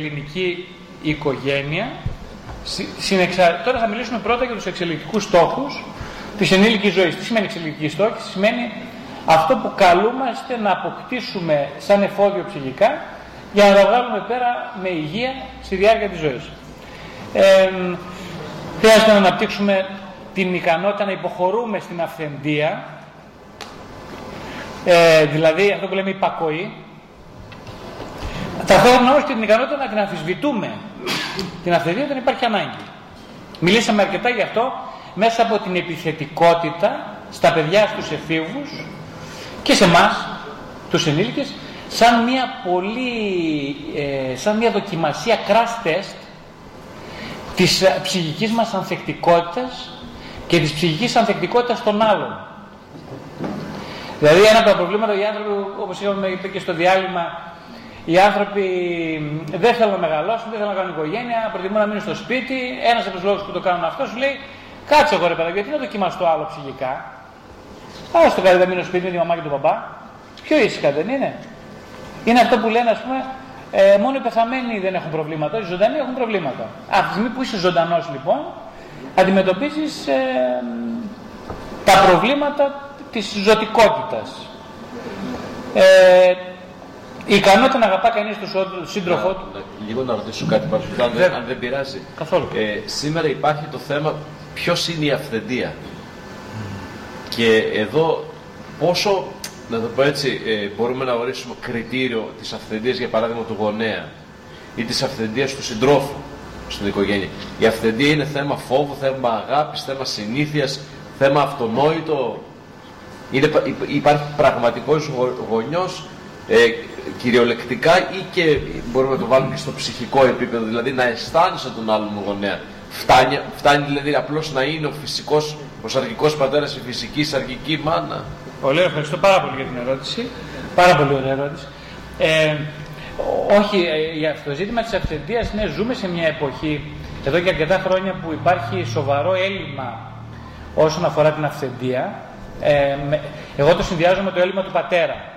ελληνική οικογένεια συνεξα... τώρα θα μιλήσουμε πρώτα για τους εξελικτικούς στόχους της ενήλικης ζωής. Τι σημαίνει εξελικτική στόχη σημαίνει αυτό που καλούμαστε να αποκτήσουμε σαν εφόδιο ψυχικά για να τα βγάλουμε πέρα με υγεία στη διάρκεια της ζωής. Ε, χρειάζεται να αναπτύξουμε την ικανότητα να υποχωρούμε στην αυθεντία. Ε, δηλαδή αυτό που λέμε υπακοή Ταυτόχρονα όμως και την ικανότητα να την αμφισβητούμε την αυθεντία δεν υπάρχει ανάγκη. Μιλήσαμε αρκετά γι' αυτό μέσα από την επιθετικότητα στα παιδιά, στους εφήβους και σε εμάς, τους ενήλικες, σαν μια πολύ, ε, σαν μια δοκιμασία crash test της ε, ψυχικής μας ανθεκτικότητας και της ψυχικής ανθεκτικότητας των άλλων. Δηλαδή ένα από τα προβλήματα οι άνθρωποι, όπως είπαμε και στο διάλειμμα, οι άνθρωποι δεν θέλουν να μεγαλώσουν, δεν θέλουν να κάνουν οικογένεια, προτιμούν να μείνουν στο σπίτι. Ένας από τους λόγους που το κάνουν αυτός σου λέει: Κάτσε εγώ ρε παιδάκι, γιατί να δοκιμάσω το άλλο ψυχικά; Άρα στο κάτι δεν μείνω στο σπίτι με τη μαμά και τον παπά. Πιο ήσυχα δεν είναι. Είναι αυτό που λένε, ας πούμε, ε, μόνο οι πεθαμένοι δεν έχουν προβλήματα, οι ζωντανοί έχουν προβλήματα. Από τη στιγμή που είσαι ζωντανός λοιπόν, αντιμετωπίζεις ε, τα προβλήματα της ζωτικότητας. Ε, η ικανότητα να αγαπά κανείς τον σύντροφό του. Λίγο να ρωτήσω κάτι πάνω αν, δεν, αν δεν πειράζει. Καθόλου. Ε, σήμερα υπάρχει το θέμα ποιος είναι η αυθεντία. Και εδώ πόσο, να το πω έτσι, ε, μπορούμε να ορίσουμε κριτήριο της αυθεντίας για παράδειγμα του γονέα ή της αυθεντίας του συντρόφου στην οικογένεια. Η αυθεντία είναι θέμα φόβου, θέμα αγάπης, θέμα συνήθειας, θέμα αυτονόητο. Είναι, υπάρχει πραγματικός γονιός ε, κυριολεκτικά ή και μπορούμε να το βάλουμε και στο ψυχικό επίπεδο, δηλαδή να αισθάνεσαι τον άλλον γονέα. Φτάνει, φτάνει δηλαδή απλώς να είναι ο φυσικός, ο σαρκικός πατέρας, η φυσική σαρκική μάνα. Πολύ ευχαριστώ πάρα πολύ για την ερώτηση. Πάρα πολύ ωραία ερώτηση. Ε, όχι, ε, για αυτό το ζήτημα της αυθεντίας, ναι, ζούμε σε μια εποχή, εδώ και αρκετά χρόνια που υπάρχει σοβαρό έλλειμμα όσον αφορά την αυθεντία. Ε, εγώ το συνδυάζω με το έλλειμμα του πατέρα.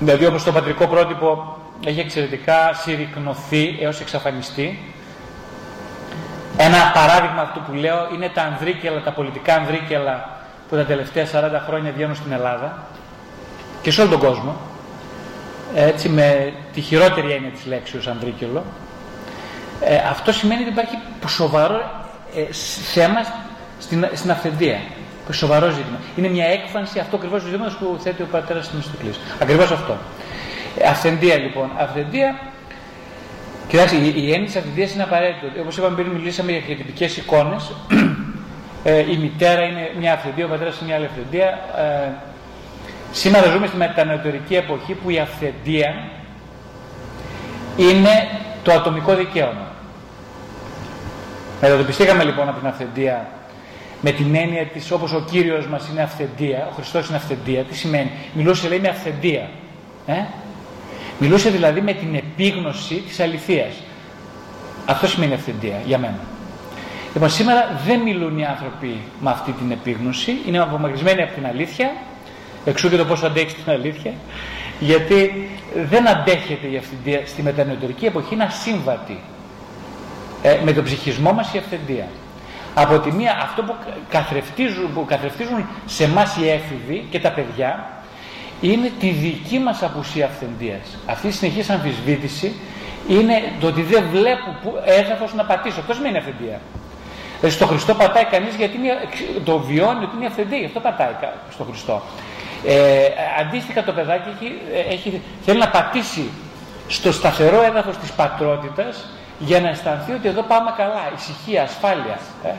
Δηλαδή όπως το πατρικό πρότυπο έχει εξαιρετικά συρρυκνωθεί έως εξαφανιστεί. Ένα παράδειγμα αυτού που λέω είναι τα ανδρίκελα, τα πολιτικά ανδρίκελα που τα τελευταία 40 χρόνια βγαίνουν στην Ελλάδα και σε όλο τον κόσμο. Έτσι με τη χειρότερη έννοια της λέξης ανδρίκελο. Ε, αυτό σημαίνει ότι υπάρχει σοβαρό ε, θέμα στην, στην αυθεντία. Σοβαρό ζήτημα. Είναι μια έκφανση αυτό ακριβώς του ζήτηματο που θέτει ο πατέρας στην Ιστοκλή. Ακριβώς αυτό. Ε, αυθεντία λοιπόν. Αυθεντία. Κοιτάξτε, η, η έννοια της αυθεντίας είναι απαραίτητη. Όπως είπαμε πριν, μιλήσαμε για αρχιετυπικέ εικόνες. ε, η μητέρα είναι μια αυθεντία, ο πατέρας είναι μια άλλη αυθεντία. Ε, σήμερα ζούμε στη μετανεωτερική εποχή που η αυθεντία είναι το ατομικό δικαίωμα. Μετατοπιστήκαμε λοιπόν από την αυθεντία με την έννοια της όπως ο Κύριος μας είναι αυθεντία, ο Χριστός είναι αυθεντία, τι σημαίνει, μιλούσε λέει με αυθεντία. Ε; Μιλούσε δηλαδή με την επίγνωση της αληθείας. Αυτό σημαίνει αυθεντία για μένα. Λοιπόν, σήμερα δεν μιλούν οι άνθρωποι με αυτή την επίγνωση, είναι απομακρυσμένοι από την αλήθεια, εξού και το πόσο αντέχει την αλήθεια, γιατί δεν αντέχεται η αυθεντία στη μετανεωτερική εποχή, είναι ασύμβατη ε, με τον ψυχισμό μας η αυθεντία. Από τη μία αυτό που καθρεφτίζουν, που καθρεφτίζουν σε εμάς οι έφηβοι και τα παιδιά είναι τη δική μας απουσία αυθεντίας. Αυτή η συνεχής αμφισβήτηση είναι το ότι δεν βλέπω που έδαφος να πατήσω. Αυτό σημαίνει αυθεντία. Δηλαδή στο Χριστό πατάει κανείς γιατί είναι, το βιώνει ότι είναι αυθεντία, γι' αυτό πατάει στο Χριστό. Ε, αντίστοιχα το παιδάκι έχει, έχει, θέλει να πατήσει στο σταθερό έδαφος της πατρότητας για να αισθανθεί ότι εδώ πάμε καλά, ησυχία, ασφάλεια. Ε.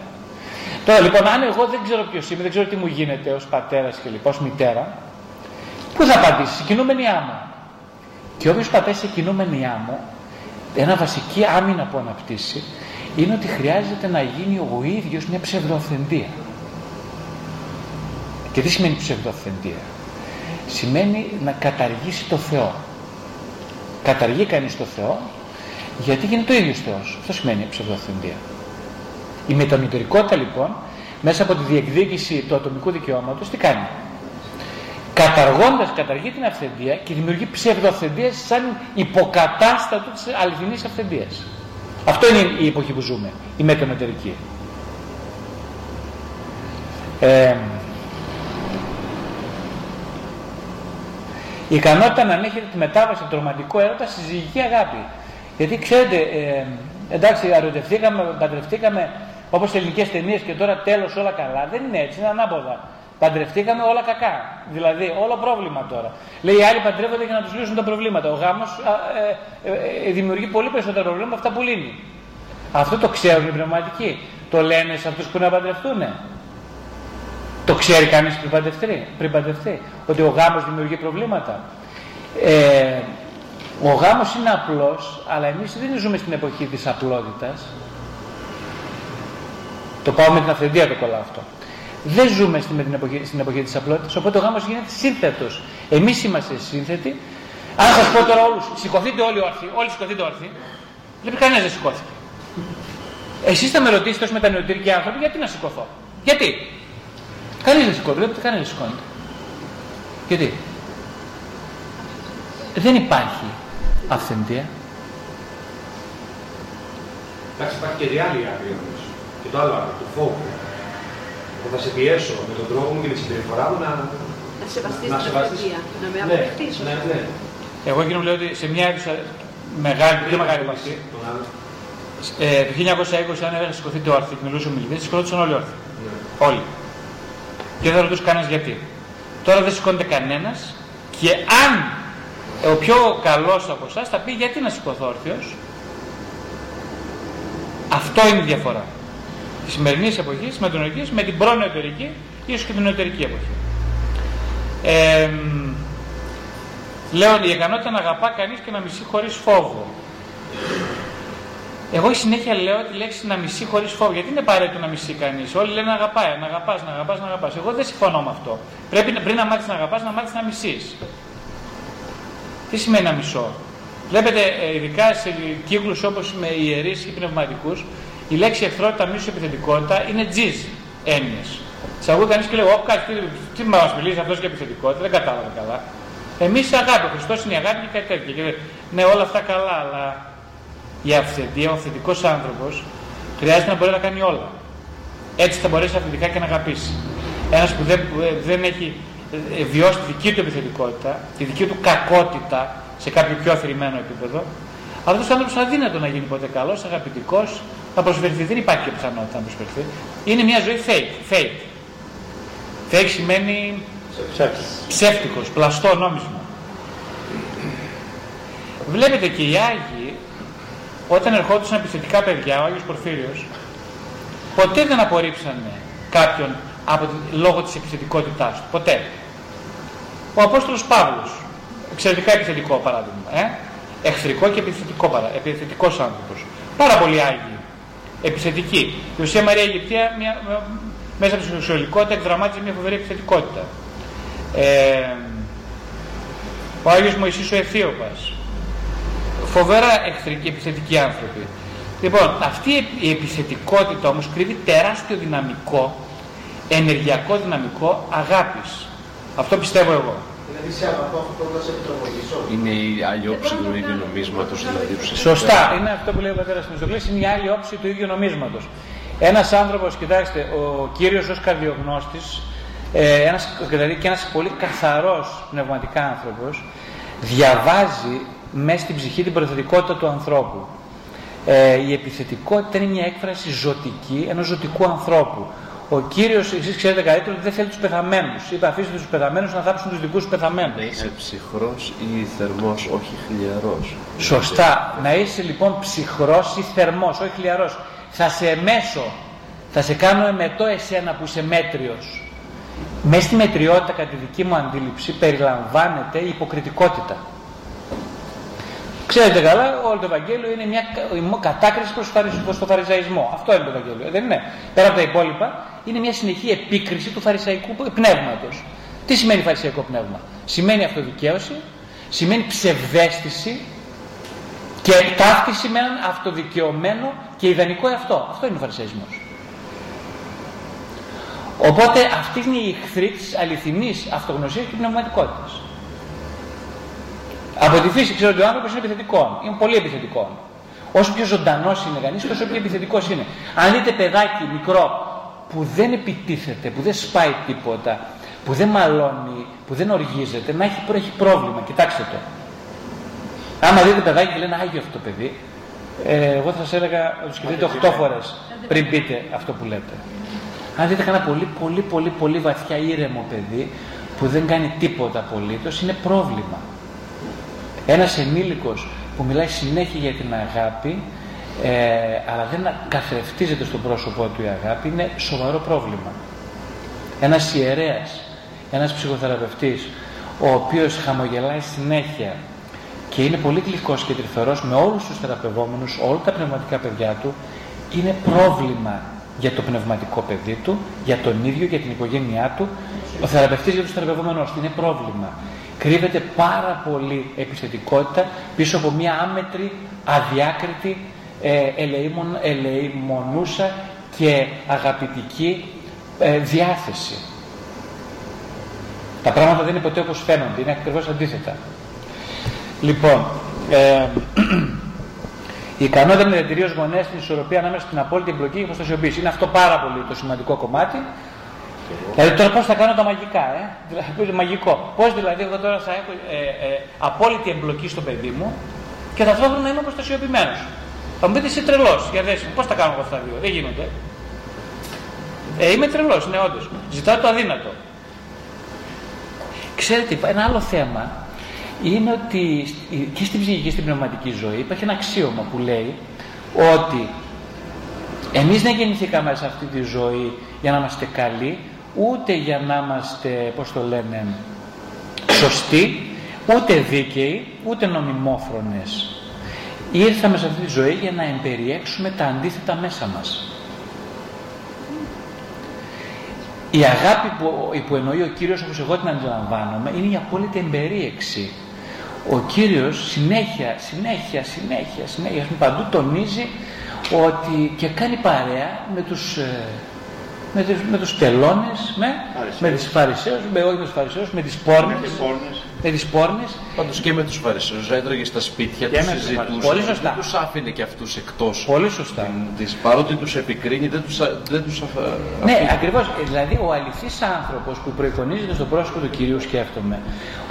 Τώρα λοιπόν, αν εγώ δεν ξέρω ποιος είμαι, δεν ξέρω τι μου γίνεται ως πατέρας και λοιπόν, ως μητέρα, πού θα απαντήσεις, σε κινούμενη άμμο. Και όποιος πατάει σε κινούμενη άμμο, ένα βασική άμυνα που αναπτύσσει είναι ότι χρειάζεται να γίνει ο ίδιος μια ψευδοαθεντία. Και τι σημαίνει ψευδοαθεντία. Σημαίνει να καταργήσει το Θεό. Καταργεί κανείς το Θεό γιατί γίνεται ο ίδιο Θεός. Αυτό σημαίνει ψευδοαθεντία. Η μετανοητερικότητα λοιπόν, μέσα από τη διεκδίκηση του ατομικού δικαιώματος, τι κάνει; καταργώντας, καταργεί την αυθεντία και δημιουργεί ψευδοαυθεντία σαν υποκατάστατο της αληθινής αυθεντίας. Αυτό είναι η εποχή που ζούμε, η μετανοτερική. Ε, η ικανότητα να ανέχεται τη μετάβαση από το ρομαντικό έρωτα στη ζυγική αγάπη. Γιατί ξέρετε, ε, εντάξει, αρωτευτήκαμε, παντρευτήκαμε όπως σε ελληνικές ταινίες και τώρα τέλος όλα καλά. Δεν είναι έτσι, είναι ανάποδα. Παντρευτήκαμε όλα κακά. Δηλαδή, όλο πρόβλημα τώρα. Λέει οι άλλοι παντρεύονται για να τους λύσουν τα προβλήματα. Ο γάμος ε, ε, ε, δημιουργεί πολύ περισσότερα προβλήματα από αυτά που λύνει. Αυτό το ξέρουν οι πνευματικοί. Το λένε σε αυτούς που να παντρευτούν. Το ξέρει κανείς πριν παντρευτεί, πριν παντρευτεί. Ότι ο γάμος δημιουργεί προβλήματα. Ε, ο γάμος είναι απλός, αλλά εμείς δεν ζούμε στην εποχή της απλότητας. Το πάω με την αυθεντία το κολλάω αυτό. Δεν ζούμε στην, την εποχή, στην εποχή της απλότητας, οπότε ο γάμος γίνεται σύνθετος. Εμείς είμαστε σύνθετοι. Αν σας πω τώρα όλους, σηκωθείτε όλοι όρθιοι, όλοι σηκωθείτε όρθιοι, βλέπει κανένας δεν σηκώθηκε. Εσείς θα με ρωτήσετε ως μετανεωτήρικοι άνθρωποι, γιατί να σηκωθώ; Γιατί; Κανείς δεν σηκώνεται, βλέπετε κανένας δεν σηκώνεται. Γιατί; Δεν υπάρχει αυθεντία. Εντάξει, υπάρχει και διάλειμμα άκρη Και το άλλο άκρη, του φόβου. Εγώ θα σε πιέσω με τον τρόπο μου και με τη συμπεριφορά μου να. Να σεβαστείς την αυθεντία, να με ναι, αποδεχτείς. Ναι, ναι. Εγώ εκείνο μου λέω ότι σε μια αίθουσα μεγάλη, πιο μεγάλη επαφή, ε, το 1920 αν έλεγε σηκωθείτε όρθιοι και μιλούσε ο μιλητής, σηκωθούσαν όλοι όρθιοι. Ναι. Όλοι. Και δεν ρωτούσε κανένας γιατί. Τώρα δεν σηκώνεται κανένας και αν ο πιο καλός από εσάς θα πει γιατί να σηκωθώ όρθιος; Αυτό είναι η διαφορά. Της σημερινής εποχής με τον με την πρώην εταιρική, ίσως και την εταιρική εποχή. Ε, λέω η ικανότητα να αγαπά κανείς και να μισεί χωρίς φόβο. Εγώ συνέχεια λέω τη λέξη να μισεί χωρίς φόβο. Γιατί είναι απαραίτητο να μισεί κανείς. Όλοι λένε να αγαπάει, να αγαπάς, να αγαπάς, να αγαπάς. Εγώ δεν συμφωνώ με αυτό. Πρέπει πριν να μάθεις να αγαπάς, να μάθεις να μισείς. Τι σημαίνει να μισώ; Βλέπετε, ε, ειδικά σε κύκλους όπως με ιερείς ή πνευματικούς, η λέξη εχθρότητα, μίσος, επιθετικότητα είναι τζιζ έννοιες. Τι ακούει κανείς και λέει: Ωπ, κάτι, τι μας μιλήσει αυτός για επιθετικότητα, δεν κατάλαβα καλά. Εμείς αγάπη, ο Χριστός είναι η αγάπη και κάτι τέτοιο. Και, ναι, όλα αυτά καλά, αλλά η αυθεντία, ο αυθεντικός άνθρωπος χρειάζεται να μπορεί να κάνει όλα. Έτσι θα μπορέσεις αυθεντικά και να αγαπήσεις. Ένας που δεν, δεν έχει ε, βιώσει τη δική του επιθετικότητα, τη δική του κακότητα σε κάποιο πιο αφηρημένο επίπεδο, αυτός ο άνθρωπος αδύνατο να γίνει ποτέ καλός, αγαπητικός, θα προσφερθεί. Δεν υπάρχει και πιθανότητα να προσφερθεί. Είναι μια ζωή fake. Fake, fake σημαίνει ψεύτικος, πλαστό νόμισμα. Βλέπετε και οι Άγιοι, όταν ερχόντουσαν επιθετικά παιδιά, ο Άγιος Πορφύριος, ποτέ δεν απορρίψανε κάποιον από, λόγω της επιθετικότητάς του. Ποτέ. Ο Απόστολος Παύλος, εξαιρετικά επιθετικό παράδειγμα, ε; εχθρικό και επιθετικό παρά, επιθετικός άνθρωπος. Πάρα πολύ Άγιοι, επιθετικοί. Η Ουσία Μαρία Αιγυπτία μια, μέσα από τη σεξουαλικότητα εκδραμάτιζε μια φοβερή επιθετικότητα. Ε, ο Άγιος Μωυσής ο Αιθίωπας. Φοβερά εχθρικοί επιθετικοί άνθρωποι. Λοιπόν, αυτή η επιθετικότητα όμως κρύβει τεράστιο δυναμικό ενεργειακό δυναμικό αγάπης. Αυτό πιστεύω εγώ. Δηλαδή σε αγαπώ αυτό που σε επιτροπολογήσω. Είναι η άλλη όψη του ίδιου νομίσματος, δηλαδή Σωστά, είναι αυτό που λέει ο πατέρας Μισοκλή, είναι η άλλη όψη του ίδιου νομίσματος. Ένας άνθρωπος, κοιτάξτε, ο κύριος ως καρδιογνώστης, ε, ένας, δηλαδή και ένας πολύ καθαρός πνευματικά άνθρωπος, διαβάζει μέσα στην ψυχή την προθετικότητα του ανθρώπου. Ε, η επιθετικότητα είναι μια έκφραση ζωτική ενός ζωτικού ανθρώπου. Ο κύριος, εσείς ξέρετε καλύτερα ότι δεν θέλει τους πεθαμένους. Είπε αφήστε τους πεθαμένους να θάψουν τους δικούς τους πεθαμένους. Να είσαι ψυχρός ή θερμός, όχι χλιαρός. Σωστά. Να είσαι λοιπόν ψυχρός ή θερμός, όχι χλιαρός. Θα σε εμέσω. Θα σε κάνω εμετό εσένα που είσαι μέτριος. Μέσα στη μετριότητα, κατά τη δική μου αντίληψη, περιλαμβάνεται η υποκριτικότητα. Ξέρετε καλά, όλο το Ευαγγέλιο είναι μια κατάκριση προς το φαριζαϊσμό. Αυτό είναι το Ευαγγέλιο, δεν είναι. Πέρα από τα υπόλοιπα, είναι μια συνεχή επίκριση του φαρισαϊκού πνεύματος. Τι σημαίνει φαρισαϊκό πνεύμα; Σημαίνει αυτοδικαίωση, σημαίνει ψευδέστηση και ταύτιση με έναν αυτοδικαιωμένο και ιδανικό εαυτό. Αυτό είναι ο φαρισαϊσμός. Οπότε αυτή είναι η εχθρή της αληθινής αυτογνωσίας και πνευματικότητας. Από τη φύση ξέρω ότι ο άνθρωπος είναι επιθετικός. Είναι πολύ επιθετικός. Όσο πιο ζωντανός είναι κανείς, τόσο πιο επιθετικός είναι. Αν δείτε παιδάκι μικρό που δεν επιτίθεται, που δεν σπάει τίποτα, που δεν μαλώνει, που δεν οργίζεται, να έχει, έχει πρόβλημα. Κοιτάξτε το. Άμα δείτε παιδάκι και λένε Άγιο αυτό το παιδί, ε, εγώ θα σα έλεγα να το σκεφτείτε 8 φορές πριν πείτε αυτό που λέτε. Αν δείτε κανένα πολύ, πολύ, πολύ, πολύ βαθιά ήρεμο παιδί που δεν κάνει τίποτα απολύτως, είναι πρόβλημα. Ένας ενήλικος που μιλάει συνέχεια για την αγάπη, ε, αλλά δεν καθρεφτίζεται στο πρόσωπό του η αγάπη, είναι σοβαρό πρόβλημα. Ένας ιερέας, ένας ψυχοθεραπευτής, ο οποίος χαμογελάει συνέχεια και είναι πολύ γλυκός και τρυφερός με όλους τους θεραπευόμενους, όλα τα πνευματικά παιδιά του, είναι πρόβλημα για το πνευματικό παιδί του, για τον ίδιο, για την οικογένειά του. Ο θεραπευτής για τους θεραπευόμενους είναι πρόβλημα κρύβεται πάρα πολύ επιθετικότητα πίσω από μια άμετρη, αδιάκριτη, ε, ελεημονούσα και αγαπητική ε, διάθεση. Τα πράγματα δεν είναι ποτέ όπως φαίνονται, είναι ακριβώς αντίθετα. Λοιπόν, ε, η ικανότητα είναι εταιρείε γονέας στην ισορροπία ανάμεσα στην απόλυτη εμπλοκή και υποστασιοποίηση. Είναι αυτό πάρα πολύ το σημαντικό κομμάτι. Δηλαδή τώρα πώς θα κάνω τα μαγικά, ε; Δηλαδή, μαγικό. Πώς δηλαδή εγώ τώρα θα έχω ε, ε, απόλυτη εμπλοκή στο παιδί μου και ταυτόχρονα να είμαι προστασιοποιημένος. Θα μου πείτε είσαι τρελός, για δέση μου, πώς θα κάνω αυτά τα δύο, δεν γίνονται. Ε, είμαι τρελός, ναι, όντως. Ζητάω το αδύνατο. Ξέρετε, ένα άλλο θέμα είναι ότι και στην ψυχική και στην πνευματική ζωή υπάρχει ένα αξίωμα που λέει ότι εμείς δεν γεννηθήκαμε σε αυτή τη ζωή για να είμαστε καλοί, ούτε για να είμαστε, πώς το λένε, σωστοί, ούτε δίκαιοι, ούτε νομιμόφρονες. Ήρθαμε σε αυτή τη ζωή για να εμπεριέξουμε τα αντίθετα μέσα μας. Η αγάπη που, που εννοεί ο Κύριος όπως εγώ την αντιλαμβάνομαι είναι η απόλυτη εμπερίεξη. Ο Κύριος συνέχεια, συνέχεια, συνέχεια, συνέχεια παντού τονίζει ότι και κάνει παρέα με τους ε, με τους, με τους τελώνες, με, με τις φαρισαίους, με, όχι με τους φαρισαίους, με τις πόρνες, με τις πόρνες. Πάντως και με τους φαρισαίους, έτρωγε στα σπίτια, τους συζητούσε, Πολύ σωστά. δεν τους άφηνε και αυτούς εκτός. Πολύ σωστά. Τις, παρότι τους επικρίνει, δεν τους, δεν τους αφ... Ναι, ακριβώς. Δηλαδή ο αληθής άνθρωπος που προεικονίζεται στο πρόσωπο του Κυρίου σκέφτομαι,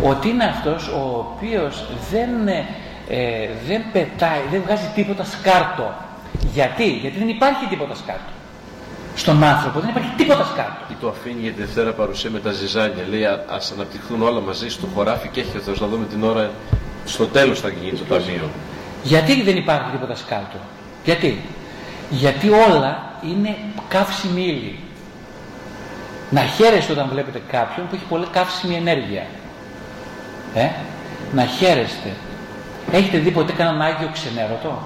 ότι είναι αυτός ο οποίος δεν, ε, δεν πετάει, δεν βγάζει τίποτα σκάρτο. Γιατί, γιατί δεν υπάρχει τίποτα σκάρτο στον άνθρωπο. Δεν υπάρχει τίποτα σκάτω. Ή το αφήνει για τη Δευτέρα παρουσία με τα ζυζάνια. Λέει α αναπτυχθούν όλα μαζί στο χωράφι και έχει ο Θεός να δούμε την ώρα. Στο τέλος θα γίνει το ταμείο. Γιατί δεν υπάρχει τίποτα σκάτω. Γιατί; Γιατί όλα είναι καύσιμη ύλη. Να χαίρεστε όταν βλέπετε κάποιον που έχει πολύ καύσιμη ενέργεια. Ε; Να χαίρεστε. Έχετε δει ποτέ κανέναν Άγιο ξενέρωτο;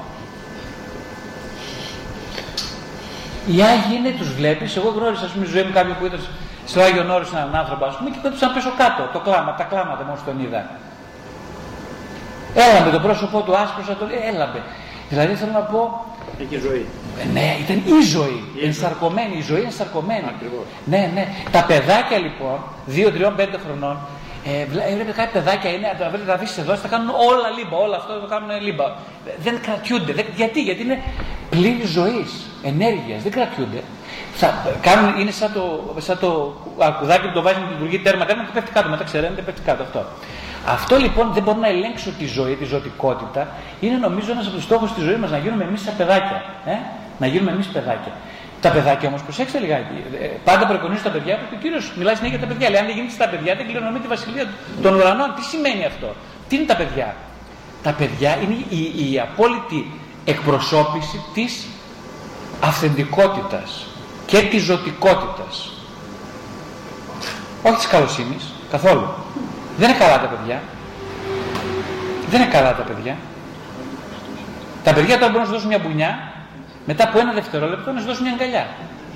Οι Άγιοι είναι, τους βλέπεις. Εγώ γνώρισα, ας πούμε, ζωή μου κάποιον που ήταν στο Άγιο Νόρο έναν άνθρωπο, ας πούμε, και πέτουσα να πέσω κάτω. Το κλάμα, τα κλάματα μόνο τον είδα. Έλαμπε το πρόσωπό του, άσπρος το λέει, έλαμπε. Δηλαδή θέλω να πω. Έχει ζωή. Ε, ναι, ήταν η ζωή. Η ενσαρκωμένη, η ζωή ενσαρκωμένη. Ακριβώς. Ναι, ναι. Τα παιδάκια λοιπόν, 2, 3, 5 χρονών, ε, έβλεπε κάποια παιδάκια είναι, τα βρείτε τα αφήσει εδώ, θα κάνουν όλα λίμπα, όλα αυτό το κάνουν λίμπα. Δεν κρατιούνται. Δεν, γιατί, γιατί είναι πλήρη ζωής, ενέργειας, δεν κρατιούνται. Θα, κάνουν, είναι σαν το, σαν το αρκουδάκι που το βάζει με τη λειτουργεί τέρμα, τέρμα και πέφτει κάτω. Μετά ξέρετε, πέφτει κάτω αυτό. Αυτό λοιπόν δεν μπορώ να ελέγξω τη ζωή, τη ζωτικότητα. Είναι νομίζω ένας από τους στόχους της ζωής μας να γίνουμε εμείς σαν παιδάκια. Ε; Να γίνουμε εμείς παιδάκια. Τα παιδάκια όμως, προσέξτε λιγάκι. Ε, πάντα προπονίζουν τα παιδιά που ο κύριος μιλάει συνέχεια για τα παιδιά. Λέει: Αν δεν γίνεται στα παιδιά, δεν κληρονομεί τη βασιλεία των ουρανών. Τι σημαίνει αυτό, Τι είναι τα παιδιά, Τα παιδιά είναι η, η απόλυτη εκπροσώπηση της αυθεντικότητας και της ζωτικότητας. Όχι της καλοσύνης, καθόλου. Δεν είναι καλά τα παιδιά. Δεν είναι καλά τα παιδιά. Τα παιδιά τώρα μπορούν να σου δώσουν μια μπουνιά μετά από ένα δευτερόλεπτο να σου δώσουν μια αγκαλιά.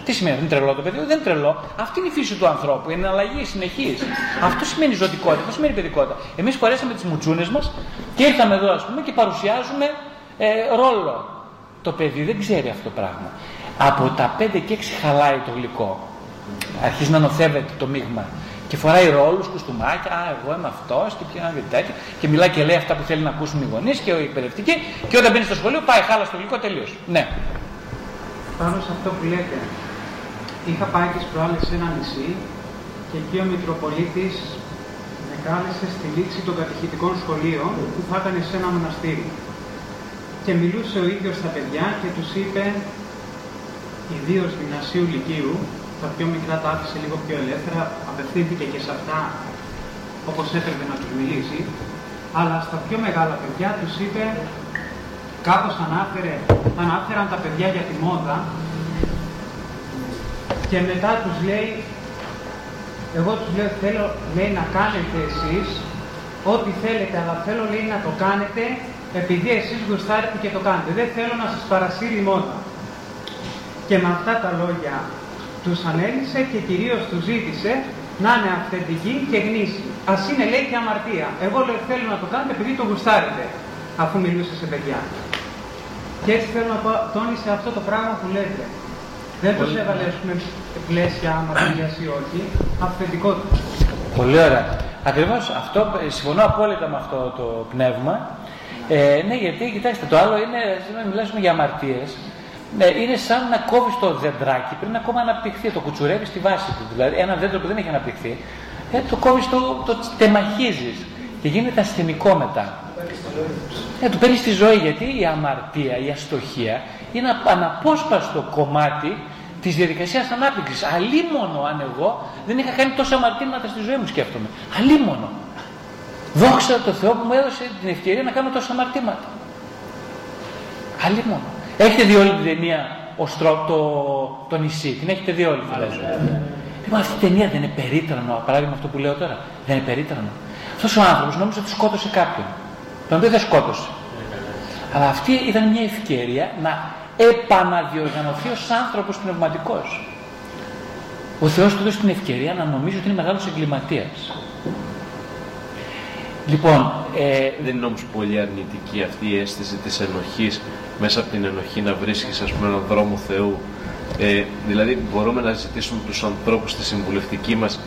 Τι σημαίνει, δεν είναι τρελό το παιδί, δεν είναι τρελό. Αυτή είναι η φύση του ανθρώπου, είναι αλλαγή συνεχή. Αυτό σημαίνει ζωτικότητα, αυτό σημαίνει παιδικότητα. Εμείς χωρέσαμε τις μουτσούνες μας και ήρθαμε εδώ, ας πούμε, και παρουσιάζουμε ε, ρόλο. Το παιδί δεν ξέρει αυτό το πράγμα. Από τα 5 και 6 χαλάει το γλυκό. αρχίζει να νοθεύεται το μείγμα. Και φοράει ρόλους, κουστούμάκια, Α, εγώ είμαι αυτός και πια και τέτοια. Και μιλάει και λέει αυτά που θέλει να ακούσουν οι γονείς και οι εκπαιδευτικοί. Και όταν μπαίνει στο σχολείο, πάει χάλα στο γλυκό τελείως. Ναι. Πάνω σε αυτό που λέτε, είχα πάει τις προάλλες σε ένα νησί και εκεί ο Μητροπολίτης με κάλεσε στη λήξη των κατηχητικών σχολείων που θα έκανε σε ένα μοναστήρι. Και μιλούσε ο ίδιος στα παιδιά και τους είπε, ιδίως γυμνασίου λυκείου, τα πιο μικρά τα άφησε λίγο πιο ελεύθερα, απευθύνθηκε και σε αυτά όπως έπρεπε να τους μιλήσει, αλλά στα πιο μεγάλα παιδιά τους είπε, κάπως ανάφερε, ανάφεραν τα παιδιά για τη μόδα και μετά τους λέει, εγώ τους λέω θέλω λέει, να κάνετε εσείς ό,τι θέλετε, αλλά θέλω λέει να το κάνετε επειδή εσείς γουστάρετε και το κάνετε. Δεν θέλω να σας παρασύρει μόδα. Και με αυτά τα λόγια τους ανέλησε και κυρίως τους ζήτησε να είναι αυθεντική και γνήσιοι. Ας είναι λέει και αμαρτία. Εγώ λέω θέλω να το κάνετε επειδή το γουστάρετε, αφού μιλούσε σε παιδιά. Και έτσι θέλω να πω, τόνισε αυτό το πράγμα που λέτε. Δεν τους έβαλε, ας πούμε, πλαίσια αμαρτίας ή όχι, αυθεντικότητα. Πολύ ωραία. Ακριβώς αυτό, ε, συμφωνώ απόλυτα με αυτό το πνεύμα. Ε, ναι, γιατί κοιτάξτε, το άλλο είναι, σήμερα μιλάμε για αμαρτίες. Ναι, είναι σαν να κόβεις το δεντράκι πριν ακόμα αναπτυχθεί. Το κουτσουρεύεις στη βάση του. Δηλαδή, ένα δέντρο που δεν έχει αναπτυχθεί, ε, το κόβεις, το, το τεμαχίζεις και γίνεται ασθενικό μετά. Ε, του παίρνεις τη ζωή γιατί η αμαρτία, η αστοχία είναι ένα αναπόσπαστο κομμάτι της διαδικασίας ανάπτυξης. Αλίμονο αν εγώ δεν είχα κάνει τόσα αμαρτήματα στη ζωή μου, σκέφτομαι. Αλίμονο. Δόξα τω Θεώ που μου έδωσε την ευκαιρία να κάνω τόσα αμαρτήματα. Αλίμονο. Έχετε δει όλη την ταινία ο Στρο, το, το νησί; Την έχετε δει όλη φαντάζομαι. Λοιπόν, αυτή η ταινία δεν είναι περίτρανο, παράδειγμα αυτό που λέω τώρα. Δεν είναι περίτρανο. Αυτός ο άνθρωπος νόμιζε ότι σκότωσε κάποιον. Τον δεν σκότωσε. Αλλά αυτή ήταν μια ευκαιρία να επαναδιοργανωθεί ως άνθρωπος πνευματικός. Ο Θεός του δώσει την ευκαιρία να νομίζει ότι είναι μεγάλος εγκληματίας. Λοιπόν, ε... Δεν είναι όμως πολύ αρνητική αυτή η αίσθηση της ενοχής, μέσα από την ενοχή να βρίσκεις ας πούμε έναν δρόμο Θεού. Ε, δηλαδή μπορούμε να ζητήσουμε τους ανθρώπους στη συμβουλευτική μας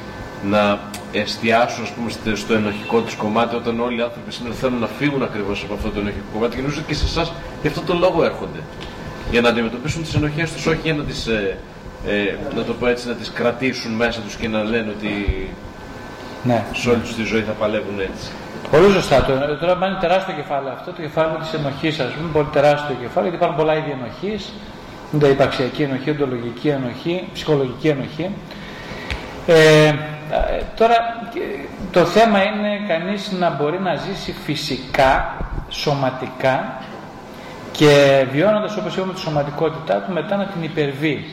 να εστιάσουν ας πούμε, στο ενοχικό τους κομμάτι όταν όλοι οι άνθρωποι σήμερα θέλουν να φύγουν ακριβώς από αυτό το ενοχικό κομμάτι και νομίζω και σε εσάς γι' αυτό το λόγο έρχονται. Για να αντιμετωπίσουν τις ενοχές τους, όχι για να τις ε, ε, να το πω έτσι, να τις κρατήσουν μέσα τους και να λένε ότι ναι. σε όλη τους τη ζωή θα παλεύουν έτσι. Πολύ σωστά. Το, τώρα είναι τεράστιο κεφάλαιο αυτό, το κεφάλαιο της ενοχής, ας πούμε, πολύ τεράστιο κεφάλαιο, γιατί υπάρχουν πολλά είδη ενοχής. Είναι υπαρξιακή ενοχή, οντολογική ενοχή, ψυχολογική ενοχή. Ε, τώρα το θέμα είναι κανείς να μπορεί να ζήσει φυσικά, σωματικά και βιώνοντας όπως είπαμε τη σωματικότητά του μετά να την υπερβεί.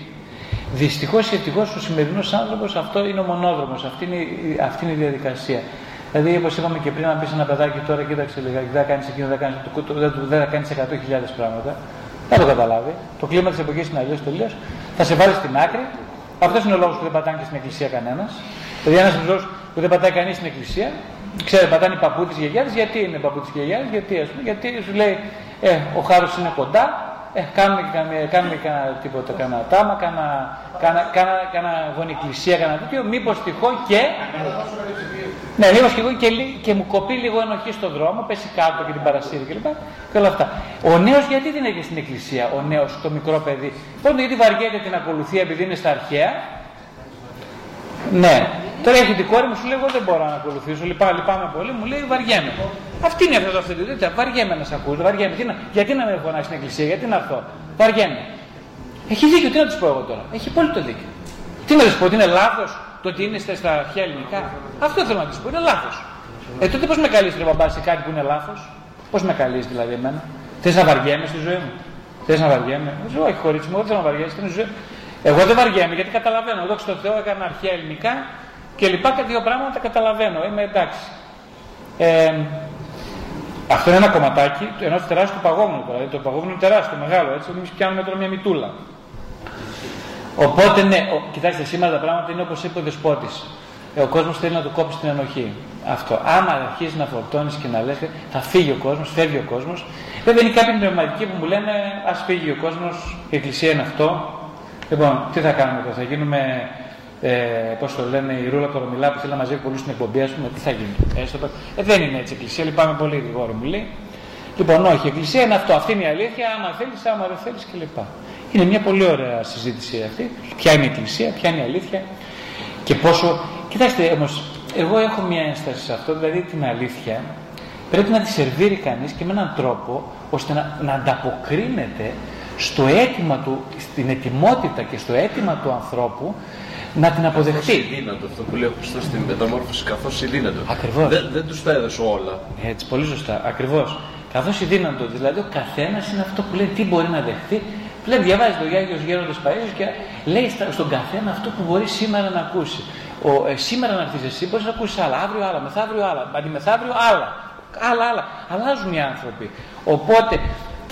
Δυστυχώς ή ευτυχώς ο σημερινός άνθρωπος αυτό είναι ο μονόδρομος, αυτή είναι, αυτή είναι η διαδικασία. Δηλαδή, όπως είπαμε και πριν, να πεις ένα παιδάκι τώρα, κοίταξε λιγάκι, δεν θα κάνεις εκείνο, δεν θα κάνεις το, δεν θα κάνεις 100.000 πράγματα. Δεν το καταλάβει. Το κλίμα της εποχής είναι αλλιώς τελείως. Θα σε βάλει στην άκρη. Αυτός είναι ο λόγος που δεν πατάνε και στην εκκλησία κανένας. Δηλαδή, ένας λόγο που δεν πατάει κανείς στην εκκλησία, ξέρετε, πατάνε οι παππούδε γιαγιάδες. Γιατί είναι παππούδε γιαγιάδες, γιατί, ας πούμε, γιατί σου λέει, ε, ο χάρος είναι κοντά, ε, κάνουμε, κάνουμε, κάνουμε κανένα τίποτα, κανένα τάμα, κανένα, κανένα, κανένα, κανένα γονικλησία, κανένα τέτοιο, μήπως τυχόν και... Ναι, μήπως και, και, και μου κοπεί λίγο ενοχή στον δρόμο, πέσει κάτω και την παρασύρει κλπ. Και όλα αυτά. Ο νέος γιατί δεν έχει στην εκκλησία, ο νέος, το μικρό παιδί; Πρώτον γιατί βαριέται την ακολουθία επειδή είναι στα αρχαία. Ναι, Τώρα έχει την κόρη μου, σου λέει: Εγώ δεν μπορώ να ακολουθήσω, λυπάμαι, λυπάμαι πολύ, μου λέει: Βαριέμαι. Αυτή είναι αυτό το αυθεντικό. Βαριέμαι να σε ακούω, βαριέμαι. Τι να, γιατί να με φωνάσει στην εκκλησία, γιατί να έρθω. Βαριέμαι. Έχει δίκιο, τι να τους πω εγώ τώρα. Έχει πολύ το δίκιο. Τι να τους πω, ότι είναι λάθος το ότι είναι στα αρχαία ελληνικά. Αυτό θέλω να τους πω, είναι λάθος. Ε, τότε πώς με καλείς, ρε μπαμπά, σε κάτι που είναι λάθος; Πώς με καλείς δηλαδή εμένα; Θες να βαριέμαι στη ζωή μου; Θες να βαριέμαι; Όχι, χωρίς μου, δεν θέλω να βαριέμαι. Εγώ δεν βαριέμαι γιατί καταλαβαίνω. Εδώ στο Θεό έκανα αρχαία ελληνικά και λοιπά και δύο πράγματα τα καταλαβαίνω, είμαι εντάξει. Ε, αυτό είναι ένα κομματάκι ενός τεράστιου παγόβουνου τώρα. Το παγόβουνο είναι τεράστιο, μεγάλο έτσι. Εμείς πιάνουμε τώρα μια μητούλα. Οπότε ναι, ο, κοιτάξτε, σήμερα τα πράγματα είναι όπως είπε ο Δεσπότης. Ε, ο κόσμος θέλει να του κόψει την ενοχή. Αυτό. Άμα αρχίσει να φορτώνεις και να λες, θα φύγει ο κόσμος, φεύγει ο κόσμος. Βέβαια είναι κάποιοι πνευματικοί που μου λένε, ας φύγει ο κόσμος, η εκκλησία είναι αυτό. Λοιπόν, τι θα κάνουμε τώρα, θα γίνουμε ε, πώς το λένε, η Ρούλα Κορομιλά που θέλει να μαζεύει πολλούς στην εκπομπή, ας πούμε, τι θα γίνει. Έστω, ε, δεν είναι έτσι η Εκκλησία, λυπάμαι πολύ γρήγορα μου λέει. Λοιπόν, όχι, η Εκκλησία είναι αυτό, αυτή είναι η αλήθεια, άμα θέλεις, άμα δεν θέλεις κλπ. Είναι μια πολύ ωραία συζήτηση αυτή. Ποια είναι η Εκκλησία, ποια είναι η αλήθεια και πόσο. Κοιτάξτε όμως, εγώ έχω μια ένσταση σε αυτό, δηλαδή την αλήθεια πρέπει να τη σερβίρει κανείς και με έναν τρόπο ώστε να, να ανταποκρίνεται στο αίτημα του, στην ετοιμότητα και στο αίτημα του ανθρώπου να την αποδεχτεί. Καθώς δύνατο αυτό που λέει ο Χριστός στην μεταμόρφωση, καθώς δύνατο. Ακριβώς. Δεν, δεν τους τα έδωσε όλα. Έτσι, πολύ σωστά. Ακριβώς. Καθώς δύνατο. Δηλαδή ο καθένας είναι αυτό που λέει τι μπορεί να δεχτεί. Λέει, διαβάζει το Γιάγιος Γέροντας Παΐσιος και λέει στον καθένα αυτό που μπορεί σήμερα να ακούσει. Ο, ε, σήμερα να έρθεις εσύ μπορείς να ακούσεις άλλα, αύριο άλλα, μεθαύριο άλλα, αντιμεθαύριο άλλα. Άλλα, άλλα. Αλλάζουν οι άνθρωποι. Οπότε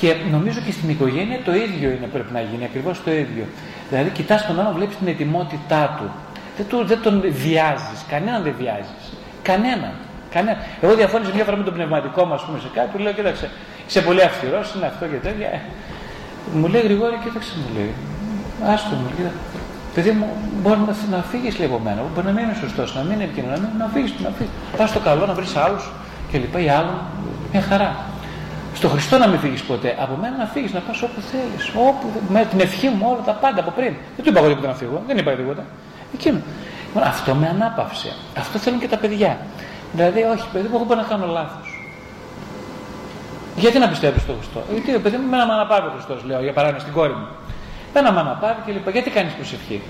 και νομίζω και στην οικογένεια το ίδιο είναι, πρέπει να γίνει, ακριβώς το ίδιο. Δηλαδή, κοιτάς τον άλλον, βλέπεις την ετοιμότητά του. Δεν, του, δεν τον βιάζεις, κανέναν δεν βιάζεις. Κανέναν. Κανένα. Εγώ διαφώνησα μια φορά με τον πνευματικό μου, ας πούμε, σε κάτι, του λέω: Κοίταξε, είσαι πολύ αυστηρός, είναι αυτό και τέτοια. Ε, μου λέει Γρηγόρη, κοίταξε, μου λέει. Άστο μου, κοίτα. Παιδί μου, μπορεί να, να φύγεις λίγο από μένα. Μπορεί να μην είναι σωστός, να μην είναι επικοινωνία, να φύγεις, να φύγεις. Πας στο καλό, να βρεις άλλους και λοιπά. Ή άλλων, μια χαρά. Στο Χριστό να μην φύγεις ποτέ. Από μένα να φύγεις, να πας όπου θέλεις. Όπου, με την ευχή μου όλα τα πάντα από πριν. Δεν του είπα εγώ τίποτα να φύγω. Δεν είπα τίποτα. Εκείνο. Λοιπόν, αυτό με ανάπαυσε. Αυτό θέλουν και τα παιδιά. Δηλαδή, όχι, παιδί μου, εγώ μπορώ να κάνω λάθος. Γιατί να πιστεύει στο Χριστό; Γιατί, παιδί μου, με με αναπαύει ο Χριστός, λέω για παράδειγμα στην κόρη μου. Με με αναπαύει και λοιπά. Γιατί κάνεις προσευχή;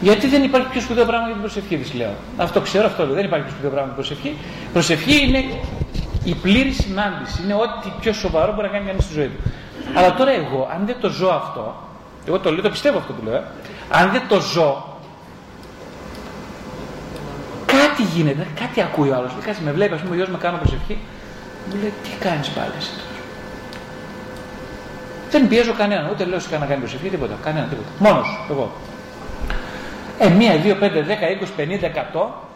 Γιατί δεν υπάρχει πιο σπουδαίο πράγμα για την προσευχή, της λέω. Αυτό ξέρω, αυτό λέω. Δεν υπάρχει πιο σπουδαίο πράγμα για την προσευχή. Προσευχή είναι η πλήρη συνάντηση. Είναι ό,τι πιο σοβαρό μπορεί να κάνει κανείς στη ζωή του. Αλλά τώρα εγώ, αν δεν το ζω αυτό, εγώ το λέω, το πιστεύω αυτό που λέω, ε, αν δεν το ζω, κάτι γίνεται, κάτι ακούει ο άλλος. Κάτι με βλέπει, ας πούμε, ο γιος με κάνω προσευχή, μου λέει, τι κάνεις πάλι εσύ τώρα; Δεν πιέζω κανέναν, ούτε λέω σε να κάνει προσευχή, τίποτα. Κανένα, τίποτα. Μόνος εγώ. Ε, μία, δύο, πέντε, δέκα, είκοσι, πενήντα, εκατό, ε,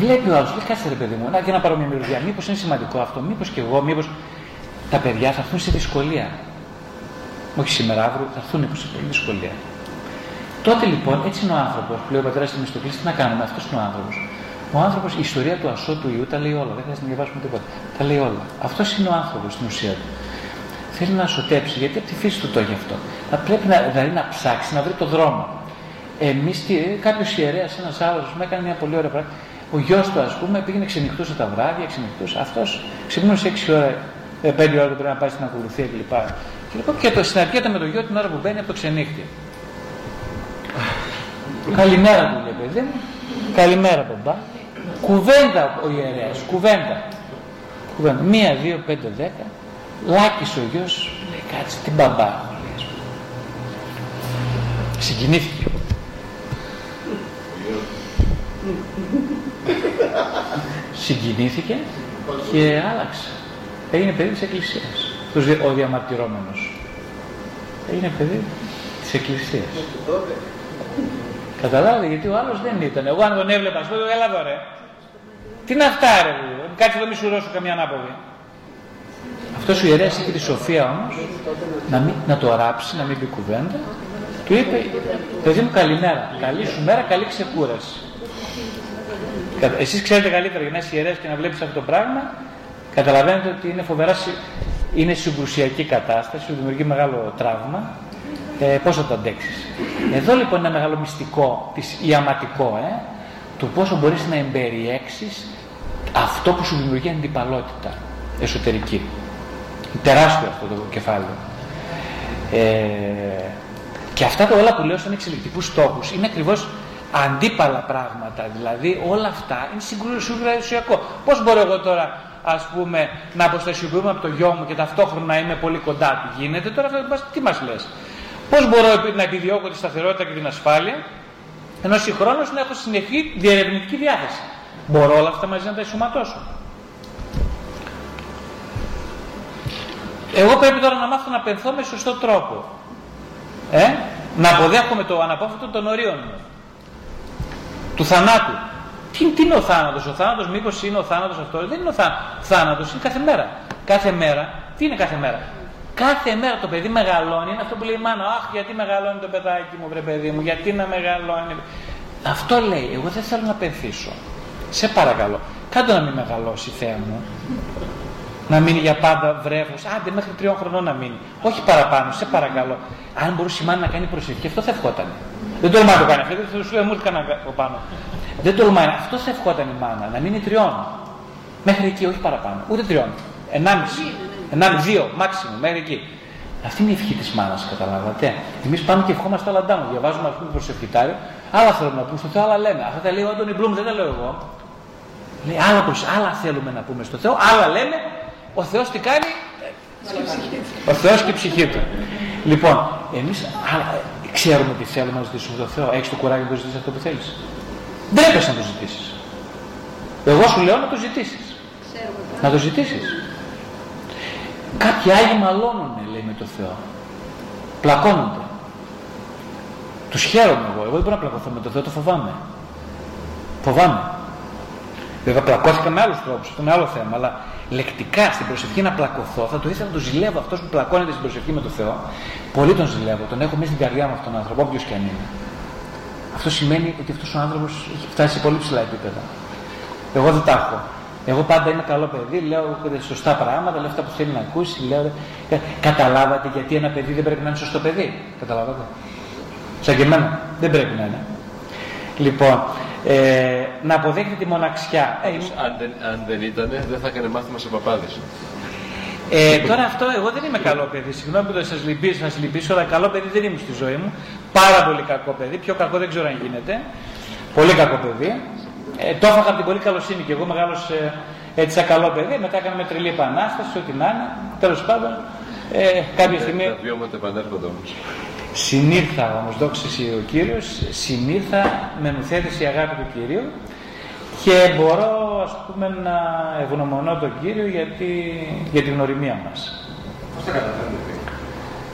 βλέπει ο άλλο, λέει κάτσε ρε παιδί μου, να και να πάρω μια μυρωδιά. Μήπως είναι σημαντικό αυτό, μήπως και εγώ, μήπως τα παιδιά θα έρθουν σε δυσκολία. Όχι σήμερα, αύριο, θα έρθουν σε πολύ δυσκολία. Τότε λοιπόν, έτσι είναι ο άνθρωπος, που λέει ο πατέρας στην Μιστοκλή, τι να κάνουμε, αυτός είναι ο άνθρωπος. Ο άνθρωπος, η ιστορία του ασώτου του Ιού τα λέει όλα, δεν χρειάζεται να διαβάσουμε τίποτα. Τα λέει όλα. Αυτός είναι ο άνθρωπος στην ουσία του. Θέλει να σωτέψει, γιατί από τη φύση του το έχει αυτό. Θα πρέπει να, δηλαδή να ψάξει, να βρει το δρόμο. Εμείς, κάποιος ιερέας, ένας άλλος, μου έκανε μια πολύ ωραία πράγμα. Ο γιος του, ας πούμε, πήγαινε ξενυχτούσε τα βράδια, ξενυχτούσε. Αυτός ξυπνούσε 6 ώρα, 5 ε, ώρα πρέπει να πάει στην ακολουθία κλπ. Και, λοιπόν, και το συναντιέται με το γιο την ώρα που μπαίνει από το ξενύχτη. Καλημέρα του λέει παιδί μου. Καλημέρα μπαμπά. Κουβέντα ο ιερέας, κουβέντα. κουβέντα. Μία, δύο, πέντε, δέκα. Λάκης ο γιος λέει κάτσε την μπαμπά. Συγκινήθηκε. Συγκινήθηκε και άλλαξε. Έγινε παιδί της Εκκλησίας. Ο διαμαρτυρόμενος. Έγινε παιδί της Εκκλησίας. Καταλάβετε γιατί ο άλλος δεν ήταν. Εγώ αν τον έβλεπα, ας πούμε, έλα εδώ ρε. Τι να αυτά ρε, κάτσε εδώ μη σου ρώσω καμιά ανάποδη. Αυτός ο ιερέας είχε τη σοφία όμως να, μην, να το ράψει, να μην πει κουβέντα. Του είπε, παιδί μου καλημέρα, καλή σου μέρα, καλή ξεκούραση. Εσείς ξέρετε καλύτερα για να είσαι ιερέας και να βλέπεις αυτό το πράγμα, καταλαβαίνετε ότι είναι φοβερά είναι συγκρουσιακή κατάσταση, σου δημιουργεί μεγάλο τραύμα. Ε, Πώς θα το αντέξεις. Εδώ λοιπόν είναι ένα μεγάλο μυστικό, ιαματικό, ε, του πόσο μπορείς να εμπεριέξεις αυτό που σου δημιουργεί αντιπαλότητα εσωτερική. Τεράστιο αυτό το κεφάλαιο. Ε, και αυτά τα όλα που λέω σαν εξελικτικούς στόχους είναι ακριβώς αντίπαλα πράγματα. Δηλαδή όλα αυτά είναι συγκρουσιακό. Πώς μπορώ εγώ τώρα ας πούμε να αποστασιοποιούμε από το γιο μου και ταυτόχρονα να είμαι πολύ κοντά του; Γίνεται τώρα αυτό, τι μας λες; Πώς μπορώ να επιδιώκω τη σταθερότητα και την ασφάλεια ενώ συγχρόνως να έχω συνεχή διερευνητική διάθεση; Μπορώ όλα αυτά μαζί να τα ενσωματώσω. Εγώ πρέπει τώρα να μάθω να πενθώ με σωστό τρόπο. Ε; Να αποδέχομαι το αναπόφευκτο των ορίων μου του θανάτου. Τι, τι είναι ο θάνατος, ο θάνατος μήπως είναι ο θάνατος αυτό, δεν είναι ο θάνατος, είναι κάθε μέρα. Κάθε μέρα, τι είναι κάθε μέρα; Κάθε μέρα το παιδί μεγαλώνει, είναι αυτό που λέει η μάνα, Αχ, γιατί μεγαλώνει το παιδάκι μου, βρε παιδί μου, γιατί να μεγαλώνει. Αυτό λέει, εγώ δεν θέλω να πενθήσω. Σε παρακαλώ, κάτω να μην μεγαλώσει Θέα μου. Να μείνει για πάντα βρέφο. Άντε μέχρι τριών χρονών να μείνει. Όχι παραπάνω, σε παρακαλώ. Αν μπορούσε η μάνα να κάνει προσευχή, αυτό θα ευχόταν. Δεν τολμάει να το κάνει. Αυτό δεν σου λέει μου έκανα από πάνω. Δεν τολμάει. Αυτό θα ευχόταν η μάνα, να μείνει τριών. Μέχρι εκεί, όχι παραπάνω. Ούτε τριών. Ενάμιση. Ενάμιση, δύο, μάξιμο, μέχρι εκεί. Αυτή είναι η ευχή της μάνας, καταλάβατε. Εμείς πάμε και ευχόμαστε άλλα ντάμα. Διαβάζουμε, ας πούμε, προσευχητάριο. Άλλα θέλουμε να πούμε στο Θεό, άλλα λέμε. Αυτά τα λέει ο Άντωνι Μπλουμ, δεν τα λέω εγώ. Λέει άλλα, προς, άλλα θέλουμε να πούμε στο Θεό, άλλα λέμε. Ο Θεός τι κάνει, ο Θεός και η ψυχή του. Λοιπόν, εμείς ξέρουμε τι θέλουμε να ζητήσουμε το Θεό. Έχεις το κουράγιο να το ζητήσεις αυτό που θέλεις. Δεν έπεσε να το ζητήσεις. Εγώ σου λέω να το ζητήσεις. Να το ζητήσεις. Κάποιοι Άγιοι μαλώνουν, λέει με το Θεό. Πλακώνονται. Τους χαίρομαι εγώ. Εγώ δεν μπορώ να πλακωθώ με το Θεό, το φοβάμαι. Φοβάμαι. Βέβαια πλακώθηκα με άλλους τρόπους, αυτό είναι άλλο θέμα. Αλλά λεκτικά στην προσευχή να πλακωθώ, θα το ήθελα να το ζηλεύω αυτός που πλακώνεται στην προσευχή με το Θεό. Πολύ τον ζηλεύω. Τον έχω μέσα στην καρδιά μου αυτόν τον άνθρωπο, όποιος και αν είναι. Αυτό σημαίνει ότι αυτός ο άνθρωπος έχει φτάσει σε πολύ ψηλά επίπεδα. Εγώ δεν τα έχω. Εγώ πάντα είμαι καλό παιδί, λέω σωστά πράγματα, λέω αυτά που θέλει να ακούσει. Λέω... Καταλάβατε γιατί ένα παιδί δεν πρέπει να είναι σωστό παιδί; Καταλάβατε. Σαν και εμένα. Δεν πρέπει να είναι. Λοιπόν, ε, να αποδέχεται τη μοναξιά. Ε, αν, δεν, αν δεν ήταν, δεν θα έκανε μάθημα σε παπάδες. Ε, τώρα αυτό, εγώ δεν είμαι καλό παιδί. Συγγνώμη που θα σας λυπήσω, σας λυπήσω, αλλά καλό παιδί δεν ήμουν στη ζωή μου. Πάρα πολύ κακό παιδί. Πιο κακό δεν ξέρω αν γίνεται. Πολύ κακό παιδί. Ε, το έφαγα από την πολύ καλοσύνη και εγώ μεγάλος ε, έτσι σαν καλό παιδί. Μετά έκαναμε τρελή επανάσταση, ό,τι να είναι. Τέλος πάντων, ε, κάποια Ε, στιγμή. Τα βιώματα επανέρχονται όμως. Συνήρθα όμως, δόξα σοι ο Κύριος, συνήρθα με νουθέτηση η αγάπη του Κυρίου και μπορώ ας πούμε να ευγνωμονώ τον Κύριο γιατί, για την γνωριμία μας. Πώς τα καταφέρνετε.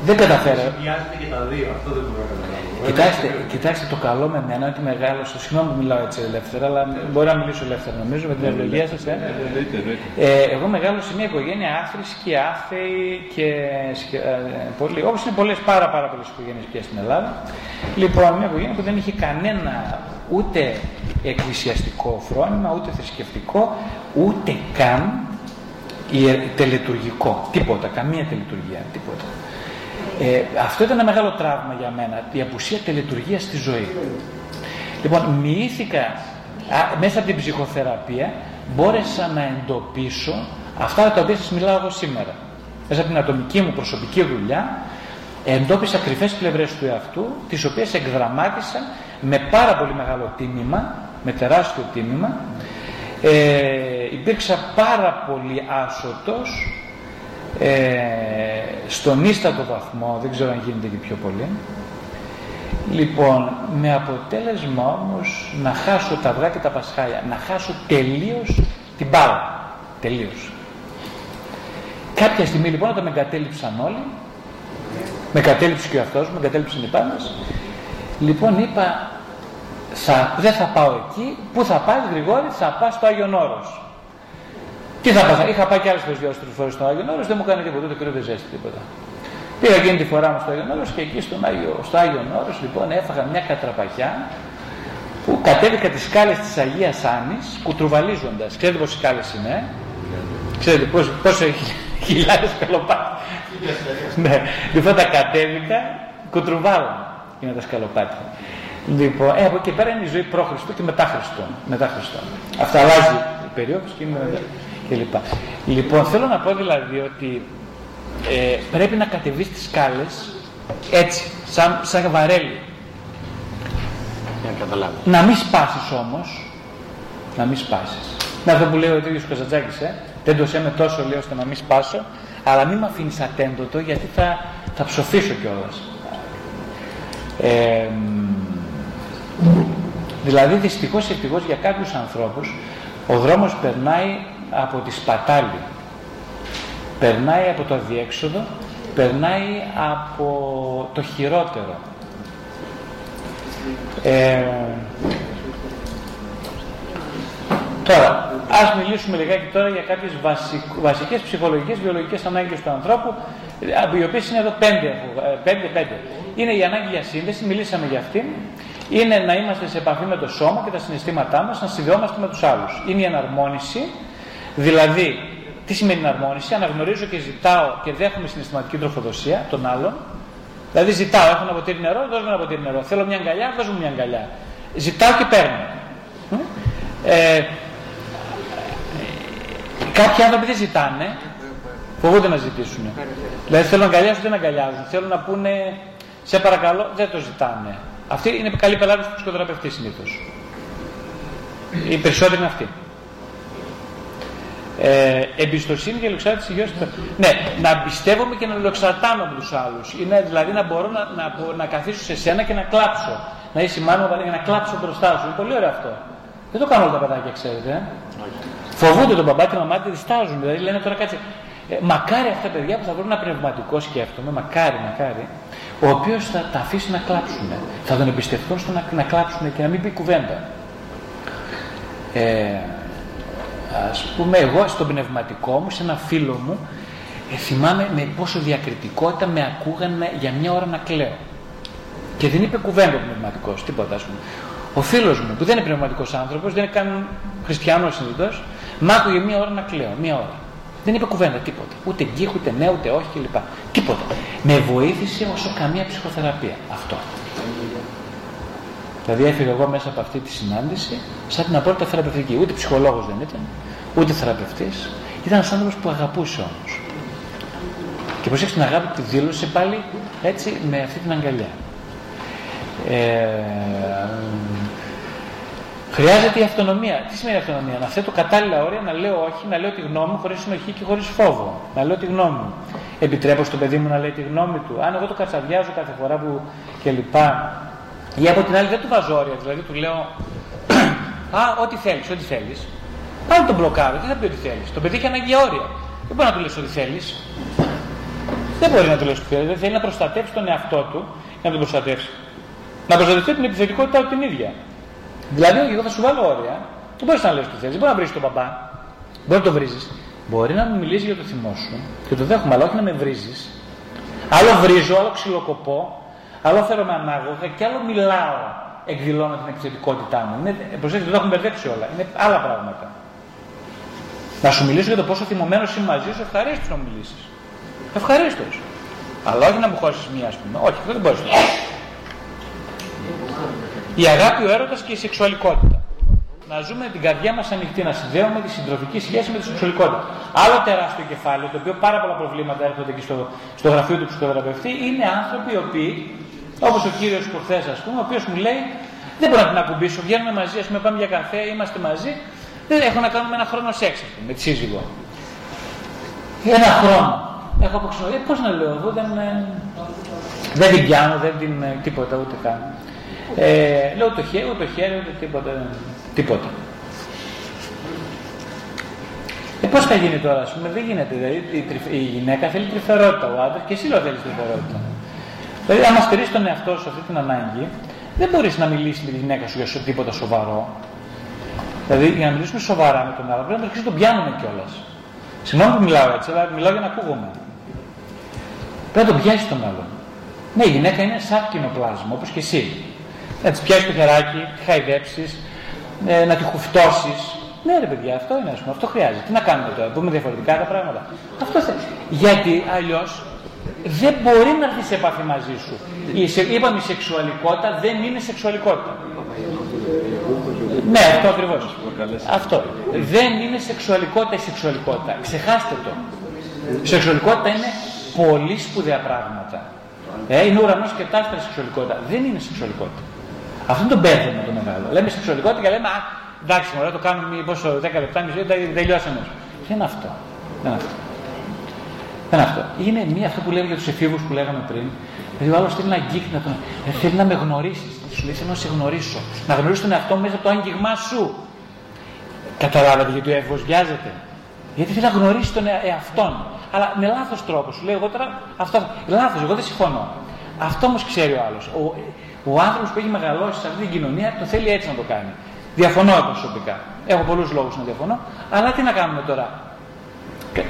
Δεν καταφέρω. Συνδυάζετε και τα δύο. Αυτό δεν μπορώ να καταλάβω. Κοιτάξτε, κοιτάξτε το καλό με μένα ότι μεγάλωσα, συγγνώμη που μιλάω έτσι ελεύθερα, αλλά μπορεί να μιλήσω ελεύθερα νομίζω με την ευλογία σας. Ε. Εννοείται, εννοείται. Ε, εγώ μεγάλωσα σε μια οικογένεια άθρησκη, άθεη και σκε- ε, πολύ, όπως είναι πολλές, πάρα πάρα πολλές οικογένειες πια στην Ελλάδα. Λοιπόν, μια οικογένεια που δεν είχε κανένα ούτε εκκλησιαστικό φρόνημα, ούτε θρησκευτικό, ούτε καν ιε- τελετουργικό. Τίποτα, καμία τελετουργία, τίποτα. Ε, αυτό ήταν ένα μεγάλο τραύμα για μένα, η απουσία τελετουργίας στη ζωή. Λοιπόν, μοιήθηκα α, μέσα από την ψυχοθεραπεία, μπόρεσα να εντοπίσω αυτά τα οποία σας μιλάω εγώ σήμερα. Μέσα από την ατομική μου προσωπική δουλειά, εντόπισα κρυφές πλευρές του εαυτού, τις οποίες εκδραμάτισα με πάρα πολύ μεγάλο τίμημα, με τεράστιο τίμημα. Ε, υπήρξα πάρα πολύ άσωτος, ε, στον ίστατο βαθμό, δεν ξέρω αν γίνεται και πιο πολύ. Λοιπόν, με αποτέλεσμα όμως να χάσω τα αυγά και τα πασχάλια, να χάσω τελείως την μπάλα. Τελείως. Κάποια στιγμή λοιπόν όταν με εγκατέλειψαν όλοι, με εγκατέλειψε και ο αυτός μου, με εγκατέλειψαν οι πάντες, λοιπόν είπα, θα, δεν θα πάω εκεί, πού θα πας Γρηγόρη, θα πας στο Άγιον Όρος. Τι θα πάω, είχα πάει και άλλες φορές, δυο-τρεις φορές στο Άγιον Όρος, δεν μου έκανε τίποτα, το κρύο δεν ζέστη τίποτα. Πήγα εκείνη τη φορά μου στο Άγιον Όρος και εκεί στον Άγιο, στο Άγιον Όρος λοιπόν έφαγα μια κατραπαχιά που κατέβηκα τις σκάλες της Αγίας Άνης κουτρουβαλίζοντας. Ξέρετε πόσες σκάλες είναι, ε; Ξέρετε πώς, πόσο έχει χιλιάδες σκαλοπάτια; ναι, λοιπόν τα κατέβηκα κουτρουβάλα είναι τα σκαλοπάτια. Λοιπόν, ε, από εκεί πέρα είναι η ζωή προ Χριστού και μετά Χριστό. Μετά Χριστό. Αυτά αλλάζει η περίοδος και είναι και λοιπά. Λοιπόν, θέλω να πω δηλαδή ότι ε, πρέπει να κατεβείς τις σκάλες έτσι, σαν, σαν βαρέλι. Για να καταλάβω. Να μην σπάσεις όμως, να μην σπάσεις. Είναι αυτό που λέει ο ίδιος Καζατζάκης, ε. Τέντωσέ με τόσο λέω ώστε να μην σπάσω, αλλά μην με αφήνεις ατέντοτο γιατί θα, θα ψοφήσω κιόλας. Ε, δηλαδή δυστυχώς ευτυχώς για κάποιους ανθρώπους ο δρόμος περνάει από τη σπατάλη, περνάει από το αδιέξοδο, περνάει από το χειρότερο. Ε, τώρα, ας μιλήσουμε λιγάκι τώρα για κάποιες βασικ, βασικές ψυχολογικές, βιολογικές ανάγκες του ανθρώπου, ε, οι οποίες είναι εδώ πέντε, έχω- ε, πέντε, πέντε. Είναι η ανάγκη για σύνδεση, μιλήσαμε για αυτήν. είναι να είμαστε σε επαφή με το σώμα και τα συναισθήματά μας, να συνδεόμαστε με τους άλλους. Είναι η εναρμόνιση, δηλαδή, τι σημαίνει εναρμόνιση, αναγνωρίζω και ζητάω και δέχομαι συναισθηματική τροφοδοσία των άλλων, Δηλαδή ζητάω, έχω ένα ποτήρι νερό, δώσ' μου ένα ποτήρι νερό. Θέλω μια αγκαλιά, δώσ' μου μια αγκαλιά. Ζητάω και παίρνω. Ε, κάποιοι άνθρωποι δεν ζητάνε, φοβούνται να ζητήσουν. Δηλαδή θέλουν να αγκαλιάσουν, δεν αγκαλιάζουν. Θέλουν να πούνε, σε παρακαλώ, δεν το ζητάνε. Αυτή είναι καλή πελάτη του ψυχοθεραπευτή συνήθως. Οι περισσότεροι είναι αυτοί. Ε, εμπιστοσύνη και λεξάρτηση υγιώς. Ναι, να πιστεύομαι και να λεξαρτάμε από τους άλλους. Είναι δηλαδή να μπορώ να, να, να καθίσω σε σένα και να κλάψω. Να είσαι μάλλον για να κλάψω μπροστά σου. Είναι πολύ ωραίο αυτό. Δεν το κάνουν όλα τα παιδάκια, ξέρετε. Ε. Φοβούνται τον μπαμπά και τη μαμά τη διστάζουν. Δηλαδή λένε τώρα κάτσε. Ε, μακάρι αυτά τα παιδιά που θα βρουν ένα πνευματικό σκέφτομαι, μακάρι, μακάρι, ο οποίος θα τα αφήσει να κλάψουν. Θα τον εμπιστευτούν στο να, να κλάψουν και να μην πει κουβέντα. Ε, ας πούμε εγώ στον πνευματικό μου, σε ένα φίλο μου, ε, θυμάμαι με πόσο διακριτικότητα με ακούγανε για μια ώρα να κλαίω. Και δεν είπε κουβέντα ο πνευματικός, τίποτα ας πούμε. Ο φίλος μου, που δεν είναι πνευματικός άνθρωπος, δεν είναι καν χριστιανός συνήθω, μ' άκουγε μια ώρα να κλαίω, μια ώρα. Δεν είπε κουβέντα, τίποτα. Ούτε γκί, ούτε ναι, ούτε όχι κλπ. Τίποτα. Με βοήθησε όσο καμία ψυχοθεραπεία. Αυτό. Δηλαδή έφυγα εγώ μέσα από αυτή τη συνάντηση σαν την απόλυτα θεραπευτική. Ούτε ψυχολόγος δεν ήταν, ούτε θεραπευτής. Ήταν ένας άνθρωπος που αγαπούσε όμως. Και προσέξτε την αγάπη τη δήλωσε πάλι έτσι με αυτή την αγκαλιά. Ε, χρειάζεται η αυτονομία. Τι σημαίνει αυτονομία, να θέτω κατάλληλα όρια, να λέω όχι, να λέω τη γνώμη μου χωρίς συνοχή και χωρίς φόβο. Να λέω τη γνώμη μου. Επιτρέπω στο παιδί μου να λέει τη γνώμη του. Αν εγώ το κατσαδιάζω κάθε φορά που κλπ. Ή από την άλλη δεν του βάζω όρια, δηλαδή του λέω Α, ό,τι θέλεις, ό,τι θέλεις. Πάλι τον μπλοκάρω, τι θα πει ό,τι θέλεις. Το παιδί έχει ανάγκη όρια. Δεν μπορεί να του λες ό,τι θέλεις. Δεν μπορεί να του λες ό,τι θέλεις. Δεν θέλει να προστατεύσει τον εαυτό του για να τον προστατεύσει. Να προστατευτεί την επιθετικότητά του την ίδια. Δηλαδή, εγώ θα σου βάλω όρια. Δεν μπορείς να λες τι θέλεις. Δεν μπορεί να βρεις τον μπαμπά. Μπορεί να το βρίζεις. Μπορεί να μου μιλήσει για το θυμό σου και το δέχομαι, αλλά όχι να με βρίζεις. Άλλο βρίζω, άλλο ξυλοκοπώ, άλλο φέρομαι ανάγωγα και άλλο μιλάω εκδηλώνω την επιθετικότητά μου. Είναι, προσέξτε, δεν το έχουν μπερδέψει όλα. Είναι άλλα πράγματα. Να σου μιλήσω για το πόσο θυμωμένος είμαι μαζί σου, ευχαρίστως να μου μιλήσεις. Ευχαρίστως. Αλλά όχι να μου χώσεις μία, ας πούμε. Όχι, αυτό δεν μπορείς να Η αγάπη, ο έρωτας και η σεξουαλικότητα. Να ζούμε την καρδιά μας ανοιχτή, να συνδέουμε τη συντροφική σχέση με τη σεξουαλικότητα. Άλλο τεράστιο κεφάλαιο, το οποίο πάρα πολλά προβλήματα έρχονται εκεί στο, στο γραφείο του ψυχοθεραπευτή, είναι άνθρωποι οι οποίοι Όπως ο κύριος προχθέ, ας πούμε, ο οποίος μου λέει: Δεν μπορώ να την ακουμπήσω. Βγαίνουμε μαζί, ας πούμε, πάμε για καφέ, είμαστε μαζί. Δεν έχω να κάνουμε ένα χρόνο σεξ, με τη σύζυγο. Ένα χρόνο. Έχω αποξενωθεί. Ε, Πώς να λέω, εγώ δεν, δεν την πιάνω, δεν την τίποτα ούτε καν. Ε, λέω το χέρι, ούτε το χέρι, ούτε τίποτα. τίποτα. Ε, Πώς θα γίνει τώρα, ας πούμε, δεν γίνεται. Δηλαδή, η, η γυναίκα θέλει τρυφερότητα, ο άντρας και εσύ λέω θέλεις τρυφερότητα. Δηλαδή, άμα στερείς τον εαυτό σου αυτή την ανάγκη, δεν μπορείς να μιλήσεις με τη γυναίκα σου για τίποτα σοβαρό. Δηλαδή, για να μιλήσουμε σοβαρά με τον άλλο, πρέπει να αρχίσει να τον πιάνουμε κιόλας. Συγγνώμη που μιλάω έτσι, αλλά μιλάω για να ακούγομαι. Πρέπει να τον πιάσεις τον άλλο. Ναι, η γυναίκα είναι σαν κοινοπλάσμα, όπως και εσύ. Να της πιάσεις το χεράκι, τη χαϊδέψεις, ε, να τη χουφτώσεις. Ναι, ρε παιδιά, αυτό είναι, ας πούμε, αυτό χρειάζεται. Τι να κάνουμε τώρα, πούμε διαφορετικά τα πράγματα. Αυτό θέλει. Γιατί αλλιώς δεν μπορεί να έρθεις σε επαφή μαζί σου. Η, είπαμε η σεξουαλικότητα δεν είναι σεξουαλικότητα. Ναι, αυτό ακριβώς. Αυτό. Δεν είναι σεξουαλικότητα η σεξουαλικότητα. Ξεχάστε το. Η σεξουαλικότητα είναι πολύ σπουδαία πράγματα. Ε, είναι ουρανός και τάστρας σεξουαλικότητα. Δεν είναι σεξουαλικότητα. Αυτό είναι το μπέρδεμα το μεγάλο. Λέμε σεξουαλικότητα και λέμε, Α, εντάξει, μωρέ, το κάνουμε πόσο 10 λεπτά, μισή, τελειώσαμε. Δεν είναι αυτό. Δεν είναι αυτό. Δεν είναι αυτό. Είναι μία αυτό που λέμε για τους εφήβους που λέγαμε πριν. Δηλαδή ο άλλος θέλει να αγγίξει, να τον... Ε, θέλει να με γνωρίσεις. Σου λέει θέλω να σε γνωρίσω. Να γνωρίσει τον εαυτό μέσα από το άγγιγμά σου. Καταλάβατε γιατί ο έφηβος βιάζεται; Γιατί θέλει να γνωρίσει τον εαυτόν. Αλλά με λάθος τρόπο. Σου λέει εγώ τώρα αυτό. Λάθος, εγώ δεν συμφωνώ. Αυτό όμως ξέρει ο άλλος. Ο, ο άνθρωπος που έχει μεγαλώσει σε αυτή την κοινωνία το θέλει έτσι να το κάνει. Διαφωνώ προσωπικά. Έχω πολλούς λόγους να διαφωνώ. Αλλά τι να κάνουμε τώρα;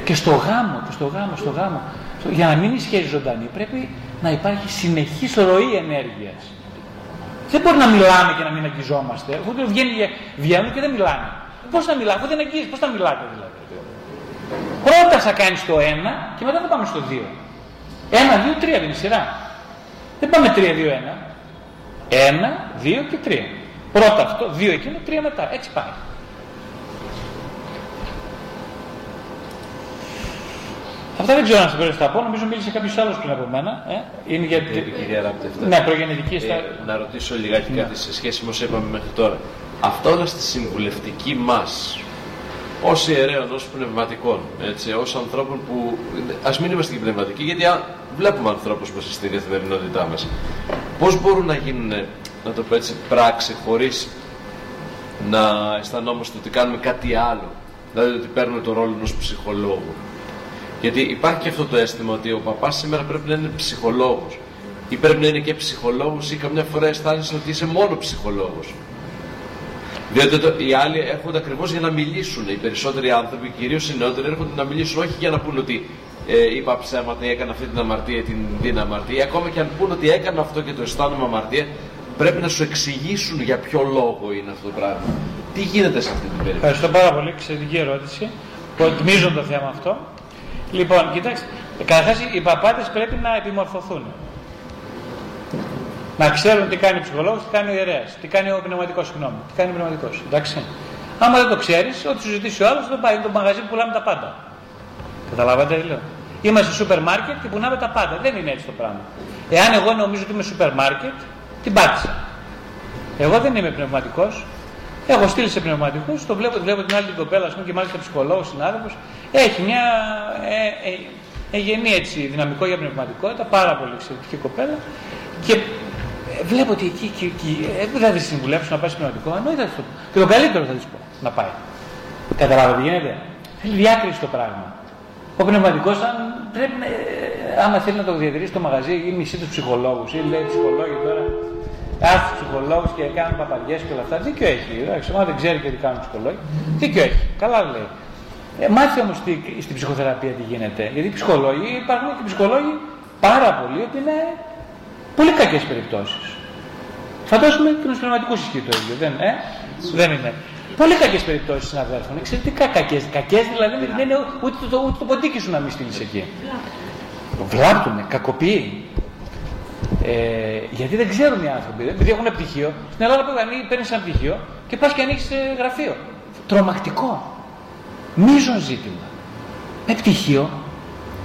Και στο γάμο, και στο γάμο, στο γάμο. Για να μην η σχέση ζωντανή πρέπει να υπάρχει συνεχής ροή ενέργειας. Δεν μπορεί να μιλάμε και να μην αγγιζόμαστε. Ούτε βγαίνει, βγαίνουν και δεν μιλάνε. Πώς να μιλάμε, αφού δεν αγγίζεις, πώς θα μιλάτε δηλαδή. Πρώτα θα κάνεις το ένα και μετά θα πάμε στο δύο. Ένα, δύο, τρία δεν είναι σειρά. Δεν πάμε τρία, δύο, ένα. Ένα, δύο και τρία. Πρώτα αυτό, δύο εκείνο, τρία μετά. Έτσι πάει. Αυτά δεν ξέρω αν σα τα πω. Νομίζω μίλησε κάποιος άλλος πριν από μένα. Ε; Είναι για την κυρία Ράπτεφτα. Ναι, προγεννητική. Ε, Να ρωτήσω λιγάκι ναι. κάτι σε σχέση με όσο είπαμε μέχρι τώρα. Αυτό όλα στη συμβουλευτική μας ως ιερέων, ως πνευματικών, έτσι, ως ανθρώπων που. Α μην είμαστε και πνευματικοί, γιατί βλέπουμε ανθρώπους μα στην καθημερινότητά μας. Πώς μπορούν να γίνουν, να το πω έτσι, πράξη χωρίς να αισθανόμαστε ότι κάνουμε κάτι άλλο; Δηλαδή ότι παίρνουμε τον ρόλο ενός ψυχολόγου. Γιατί υπάρχει και αυτό το αίσθημα ότι ο παπάς σήμερα πρέπει να είναι ψυχολόγος. Ή πρέπει να είναι και ψυχολόγος, ή καμιά φορά αισθάνεσαι ότι είσαι μόνο ψυχολόγος. Διότι το, οι άλλοι έρχονται ακριβώς για να μιλήσουν. Οι περισσότεροι άνθρωποι, κυρίως οι νεότεροι, έρχονται να μιλήσουν όχι για να πούνε ότι ε, είπα ψέματα ή έκανα αυτή την αμαρτία ή την δίνα αμαρτία. Ακόμα και αν πούνε ότι έκανα αυτό και το αισθάνομαι αμαρτία, πρέπει να σου εξηγήσουν για ποιο λόγο είναι αυτό το πράγμα. Τι γίνεται σε αυτή την περίπτωση; Ευχαριστώ πάρα πολύ. Εξαιρετική ερώτηση. Τμίζω το θέμα αυτό. Λοιπόν, κοιτάξτε, καταρχάς οι παπάτες πρέπει να επιμορφωθούν. Να ξέρουν τι κάνει ο ψυχολόγος, τι κάνει ο ιερέας, τι κάνει ο πνευματικός, συγγνώμη. Τι κάνει ο πνευματικός. Εντάξει. Άμα δεν το ξέρεις, ό,τι σου ζητήσει ο άλλος, δεν πάει. Είναι το μαγαζί που πουλάμε τα πάντα. Καταλάβατε τι λέω. Είμαστε στο σούπερ μάρκετ και πουλάμε τα πάντα. Δεν είναι έτσι το πράγμα. Εάν εγώ νομίζω ότι είμαι σούπερ μάρκετ, την πάτησα. Εγώ δεν είμαι πνευματικός. Έχω στείλει σε πνευματικούς, το βλέπω, βλέπω την άλλη την κοπέλα, ας πούμε, και μάλιστα ψυχολόγος, συνάδελφος. Έχει μια ε, ε, εγενή έτσι, δυναμικό για πνευματικότητα, πάρα πολύ εξαιρετική κοπέλα. Και βλέπω ότι εκεί, εκεί, εκεί ε, δεν θα τη συμβουλέψω να πάει στο πνευματικό, εννοείται αυτό. Και το καλύτερο θα της πω να πάει. Καταλάβατε τι γίνεται. Θέλει διάκριση το πράγμα. Ο πνευματικός, αν πρέπει, ε, άμα θέλει να το διατηρήσει το μαγαζί ή μισή τους ψυχολόγους, ή λέει ψυχολόγοι τώρα, κάθε ψυχολόγους και κάνουν παπαριές και όλα αυτά, δίκιο έχει. Εντάξει, δεν ξέρει και τι κάνουν ψυχολόγοι, δίκιο έχει. Καλά λέει. Ε, μάθει όμως στην ψυχοθεραπεία τι γίνεται. Γιατί οι ψυχολόγοι, υπάρχουν και ψυχολόγοι πάρα πολλοί ότι είναι πολύ κακές περιπτώσεις. Φαντάζομαι και τους πνευματικούς ισχύει το ίδιο, δεν, ε; δεν είναι. Πολύ κακές περιπτώσεις συναδέλφων. Εξαιρετικά κακές. Κακές δηλαδή με την έννοια ούτε το, ούτε το ποντίκι σου να μην στείλεις εκεί. Βλάπτουνε, κακοποιεί. Ε, γιατί δεν ξέρουν οι άνθρωποι. Επειδή έχουν πτυχίο. Στην Ελλάδα παίρνεις ένα πτυχίο και πας και ανοίξεις γραφείο. Τρομακτικό. Μίζον ζήτημα. Με πτυχίο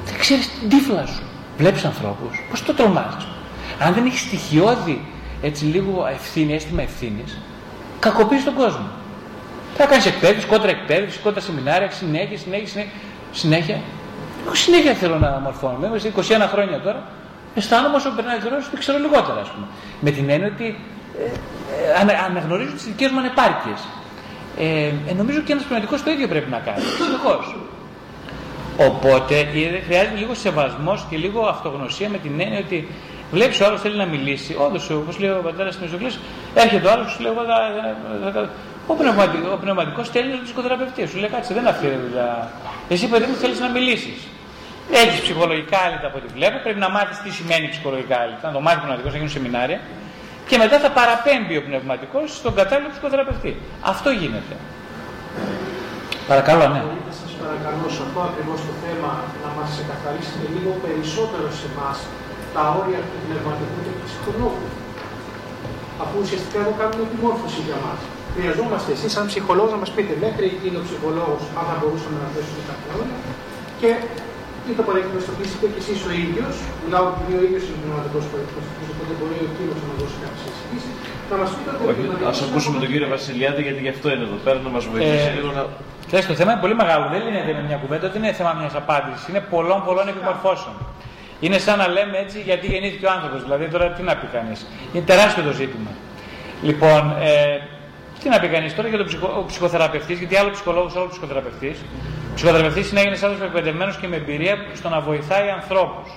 δεν ξέρεις την τύφλα σου. Βλέπεις ανθρώπους. Πώς το τρομάζει. Αν δεν έχεις στοιχειώδη έτσι λίγο ευθύνη, αίσθημα ευθύνης, κακοποιείς τον κόσμο. Θα κάνεις εκπαίδευση, κόντρα εκπαίδευση, κόντρα σεμινάρια, συνέχεια, συνέχεια, συνέχεια. συνέχεια. Εγώ συνέχεια θέλω να μορφώνομαι. Είμαι 21 χρόνια τώρα. Αισθάνομαι όσο περνάει ο καιρός ότι ξέρω λιγότερα, ας πούμε. Με την έννοια ότι ε, ε, αναγνωρίζω τις δικές μου ανεπάρκειες. Ε, ε, νομίζω και ένας πνευματικός το ίδιο πρέπει να κάνει. Συνεχώ. Οπότε ε, χρειάζεται λίγο σεβασμός και λίγο αυτογνωσία με την έννοια ότι βλέπεις ο άλλος θέλει να μιλήσει. Όντως, όπως λέει ο πατέρας στην έρχεται ο άλλος και σου λέει: Εγώ θα, ο πνευματικό, ο πνευματικός στέλνει τον ψυχοθεραπευτής. Σου λέει κάτσε, δεν είναι αυτή η δουλειά. Εσύ παιδί μου θέλεις να μιλήσεις. Έχεις ψυχολογικά άλυτα από ό,τι βλέπω. Πρέπει να μάθεις τι σημαίνει ψυχολογικά άλυτα. Να το μάθεις ο πνευματικός, να γίνουν σεμινάρια. Και μετά θα παραπέμπει ο πνευματικός στον κατάλληλο ψυχοθεραπευτή. Αυτό γίνεται. Παρακαλώ, ναι. Θα σας παρακαλώ σε αυτό ακριβώς το θέμα να μας ξεκαθαρίσετε λίγο περισσότερο σε εμάς τα όρια του πνευματικού και του ψυχολόγου. Αφού ουσιαστικά εδώ κάνουμε επιμόρφωση για μας χρειαζόμαστε εσείς, σαν ψυχολόγος, να μας πείτε μέχρι εκείνο ο ψυχολόγος, αν θα μπορούσαμε να θέσουμε κάποια όρια. Και τι το παρέχουμε στο φυσικό και εσείς ο ίδιος, μιλάω ότι ο ίδιος είναι πνευματικός προεκπαιδευτικό, οπότε μπορεί ο κύριος να δώσει κάποιες εξηγήσει. Να μας πείτε ότι. Α ακούσουμε τον κύριο Βασιλιάδη, γιατί γι' αυτό είναι εδώ πέρα, να μας βοηθήσει ε, λίγο να. Κοιτάξτε, το θέμα είναι πολύ μεγάλο. Δεν είναι με μια κουβέντα, δεν είναι θέμα μιας απάντησης. Είναι πολλών πολλών επιμορφώσεων. Είναι σαν να λέμε έτσι γιατί γεννήθηκε ο άνθρωπος. Δηλαδή τώρα τι να πει κανείς. Είναι τεράστιο το ζήτημα. Λοιπόν, ε, τι να πει κανείς τώρα για τον ψυχο, ψυχοθεραπευτής, γιατί άλλο ψυχολόγος, άλλο ψυχοθεραπευτής. Ο ψυχοθεραπευτής είναι ένα άνθρωπος εκπαιδευμένο και με εμπειρία στο να βοηθάει ανθρώπους.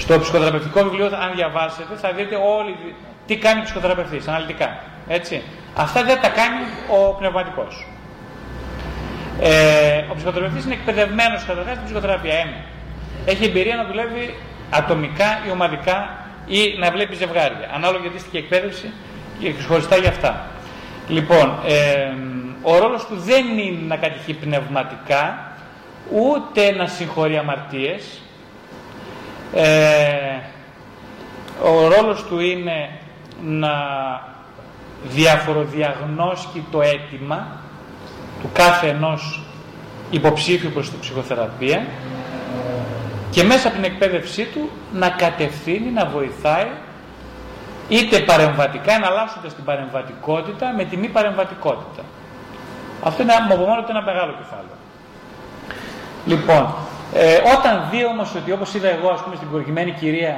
Στο ψυχοθεραπευτικό βιβλίο, αν διαβάσετε, θα δείτε όλοι τι κάνει ο ψυχοθεραπευτής, αναλυτικά. Έτσι. Αυτά δεν τα κάνει ο πνευματικός. Ε, ο ψυχοθεραπευτής είναι εκπαιδευμένος καταρχά στην ψυχοθεραπεία. Ένα. Έχει εμπειρία να δουλεύει ατομικά ή ομαδικά ή να βλέπει ζευγάρια. Ανάλογα γιατί στην εκπαίδευση και χωριστά για αυτά. Λοιπόν, ε, ο ρόλος του δεν είναι να κατηχεί πνευματικά, ούτε να συγχωρεί αμαρτίες. Ε, ο ρόλος του είναι να διαφοροδιαγνώσκει το αίτημα του κάθε ενός υποψήφιου προς την ψυχοθεραπεία και μέσα από την εκπαίδευσή του να κατευθύνει, να βοηθάει είτε παρεμβατικά, εναλλάσσοντας την παρεμβατικότητα με τη μη παρεμβατικότητα. Αυτό είναι από μόνο του ένα μεγάλο κεφάλαιο. Λοιπόν, ε, όταν δει όμως ότι όπως είδα εγώ ας πούμε στην προκειμένη κυρία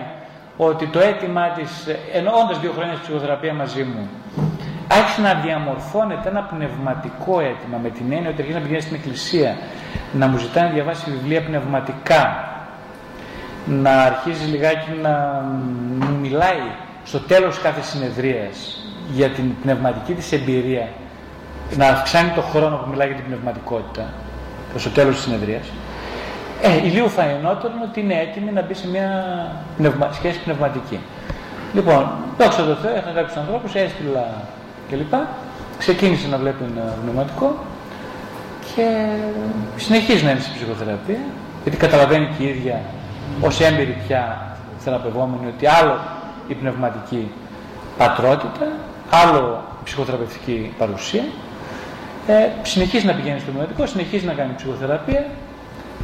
ότι το αίτημά της, εννοώντας δύο χρόνια στη ψυχοθεραπεία μαζί μου, άρχισε να διαμορφώνεται ένα πνευματικό αίτημα με την έννοια ότι αρχίζει να πηγαίνει στην εκκλησία, να μου ζητάει να διαβάσει βιβλία πνευματικά, να αρχίζει λιγάκι να μου μιλάει στο τέλος κάθε συνεδρίας για την πνευματική της εμπειρία, να αυξάνει το χρόνο που μιλάει για την πνευματικότητα προς το τέλος της συνεδρίας, ε, ηλίου φαϊνότερο ότι είναι έτοιμη να μπει σε μια πνευμα... σχέση πνευματική. Λοιπόν, δόξα τω Θεώ, είχα κάποιους ανθρώπους, έστειλα κλπ. Ξεκίνησε να βλέπει ένα πνευματικό και συνεχίζει να είναι στην ψυχοθεραπεία, γιατί καταλαβαίνει και η ίδια ως έμπειρη πια θεραπευόμενη ότι άλλο η πνευματική πατρότητα, άλλο η ψυχοθεραπευτική παρουσία. Ε, συνεχίζει να πηγαίνει στο πνευματικό, συνεχίζει να κάνει ψυχοθεραπεία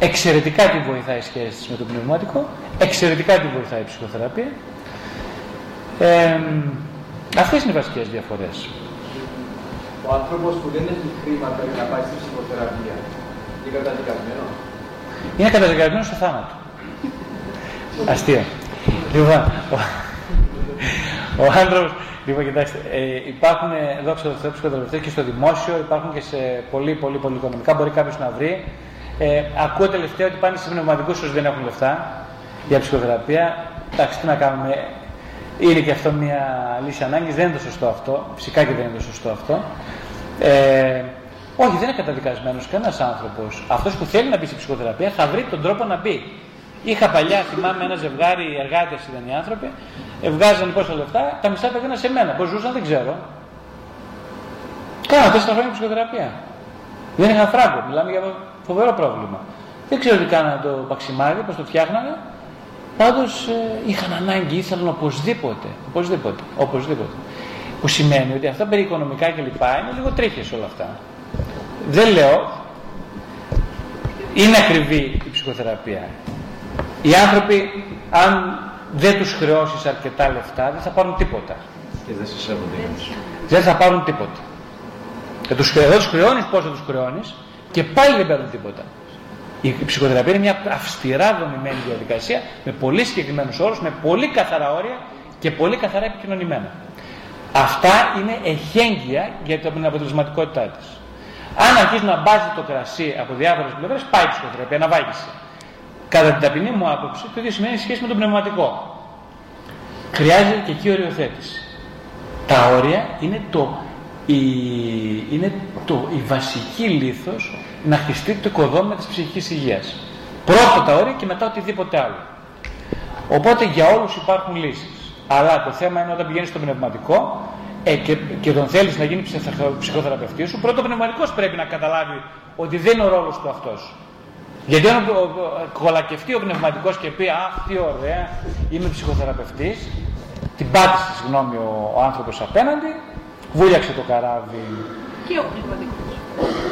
Εξαιρετικά την βοηθάει η σχέση με το πνευματικό, εξαιρετικά την βοηθάει η ψυχοθεραπεία. Ε, αυτές είναι οι βασικές διαφορές. Ο άνθρωπος που δεν έχει χρήματα για να πάει στη ψυχοθεραπεία είναι καταδικασμένος; Είναι καταδικασμένος στο θάνατο. Αστείο. λοιπόν, ο, ο άνθρωπος, λοιπόν κοιτάξτε, ε, υπάρχουν δόξα τω Θεώ ψυχοθεραπευτές και στο δημόσιο, υπάρχουν και σε πολύ πολύ πολύ οικονομικά, μπορεί κάποιος να βρει ε, ακούω τελευταία ότι πάνε σε πνευματικούς όσους δεν έχουν λεφτά για ψυχοθεραπεία. Εντάξει, τι να κάνουμε. Είναι και αυτό μια λύση ανάγκης. Δεν είναι το σωστό αυτό. Φυσικά και δεν είναι το σωστό αυτό. Ε, όχι, δεν είναι καταδικασμένος κανένας άνθρωπος. Αυτός που θέλει να μπει σε ψυχοθεραπεία θα βρει τον τρόπο να μπει. Είχα παλιά, θυμάμαι, ένα ζευγάρι εργάτες ήταν οι άνθρωποι, βγάζαν πόσα λεφτά, τα μισά τα δίναν σε μένα. Πώς ζούσαν δεν ξέρω. Κάνα τέσσερα χρόνια ψυχοθεραπεία. Δεν είχαν φράγκο. Μιλάμε για Φοβερό πρόβλημα. Δεν ξέρω τι κάνανε το παξιμάδι, πώς το φτιάχνανε. Πάντως ε, είχαν ανάγκη, ήθελαν οπωσδήποτε. Οπωσδήποτε. Οπωσδήποτε. Που σημαίνει ότι αυτά περί οικονομικά κλπ. είναι λίγο τρίχες όλα αυτά. Δεν λέω. Είναι ακριβή η ψυχοθεραπεία. Οι άνθρωποι, αν δεν τους χρεώσεις αρκετά λεφτά, δεν θα πάρουν τίποτα. Και δεν σε σέβονται. Δεν θα πάρουν τίποτα. Και τους, δεν τους χρεώνεις πόσο τους χρεώνεις, και πάλι δεν παίρνουν τίποτα. Η ψυχοθεραπεία είναι μια αυστηρά δομημένη διαδικασία με πολύ συγκεκριμένους όρους, με πολύ καθαρά όρια και πολύ καθαρά επικοινωνημένα. Αυτά είναι εχέγγυα για την αποτελεσματικότητά της. Αν αρχίσει να μπάζει το κρασί από διάφορες πλευρές, πάει η ψυχοθεραπεία, αναβάγησε. Κατά την ταπεινή μου άποψη, το ίδιο σημαίνει σχέση με το πνευματικό. Χρειάζεται και εκεί οριοθέτηση. Τα όρια είναι το η, είναι το, η βασική λήθος να χτιστεί το οικοδόμημα της ψυχικής υγείας. Πρώτα τα όρια και μετά οτιδήποτε άλλο. Οπότε για όλους υπάρχουν λύσεις. Αλλά το θέμα είναι όταν πηγαίνεις στο πνευματικό ε, και, και τον θέλεις να γίνει ψυχοθεραπευτής σου, πρώτο πνευματικός πρέπει να καταλάβει ότι δεν είναι ο ρόλος του αυτός. Γιατί όταν κολακευτεί ο πνευματικός και πει «Αχ, τι ωραία, είμαι ψυχοθεραπευτής», την πάτησε, συγγνώμη, ο, ο άνθρωπος απέναντι, βούλιαξε το καράβι. Και ο πνευματικός.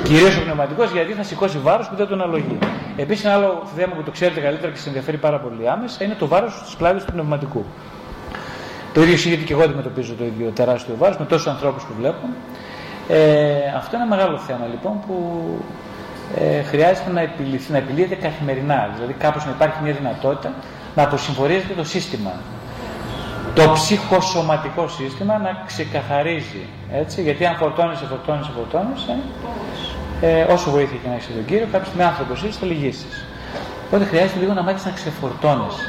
Κυρίως ο πνευματικός γιατί θα σηκώσει βάρος που δεν τον αλογεί. Επίσης, ένα άλλο θέμα που το ξέρετε καλύτερα και σα ενδιαφέρει πάρα πολύ άμεσα είναι το βάρος της πλάτη του πνευματικού. Το ίδιο ισχύει και εγώ αντιμετωπίζω το ίδιο τεράστιο βάρος με τόσους ανθρώπους που βλέπω. Ε, αυτό είναι ένα μεγάλο θέμα λοιπόν που ε, χρειάζεται να, επιληθεί, να επιλύεται καθημερινά. Δηλαδή, κάπως να υπάρχει μια δυνατότητα να αποσυμφορίζεται το σύστημα το ψυχοσωματικό σύστημα να ξεκαθαρίζει. Έτσι, γιατί αν φορτώνεσαι, φορτώνεσαι, φορτώνεσαι, ε, όσο βοήθεια και να έχεις τον κύριο, κάποια στιγμή άνθρωπο είσαι, θα λυγίσεις. Οπότε χρειάζεται λίγο να μάθεις να ξεφορτώνεσαι.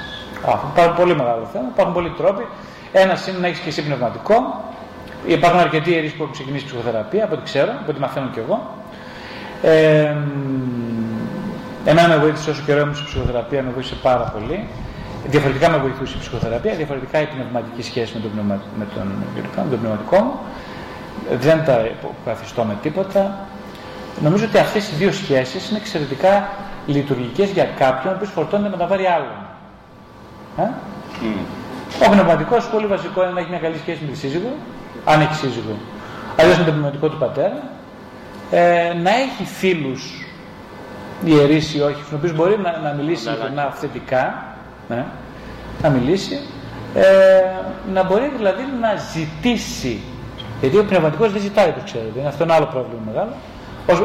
Αυτό είναι πολύ μεγάλο θέμα. Υπάρχουν πολλοί τρόποι. Ένας είναι να έχεις και εσύ πνευματικό. Υπάρχουν αρκετοί ιερείς που έχουν ξεκινήσει ψυχοθεραπεία, από ό,τι ξέρω, από ό,τι μαθαίνω κι εγώ. Ε, εμένα με βοήθησε όσο καιρό ήμουν στη ψυχοθεραπεία, με βοήθησε πάρα πολύ. Διαφορετικά με βοηθούσε η ψυχοθεραπεία, διαφορετικά η πνευματική σχέση με τον, πνευμα... με τον, με τον πνευματικό μου. Δεν τα καθιστώ με τίποτα. Νομίζω ότι αυτές οι δύο σχέσεις είναι εξαιρετικά λειτουργικές για κάποιον που φορτώνεται με τα βάρη άλλων. Ε; Mm. Ο πνευματικός πολύ βασικό είναι να έχει μια καλή σχέση με τη σύζυγο, αν έχει σύζυγο. Αλλιώς με τον πνευματικό του πατέρα. Ε, να έχει φίλους ιερείς ή όχι, στους οποίους μπορεί να, να μιλήσει να θετικά, ναι, να μιλήσει, ε, να μπορεί δηλαδή να ζητήσει. Γιατί ο πνευματικός δεν ζητάει, το ξέρετε, είναι αυτό ένα άλλο πρόβλημα μεγάλο.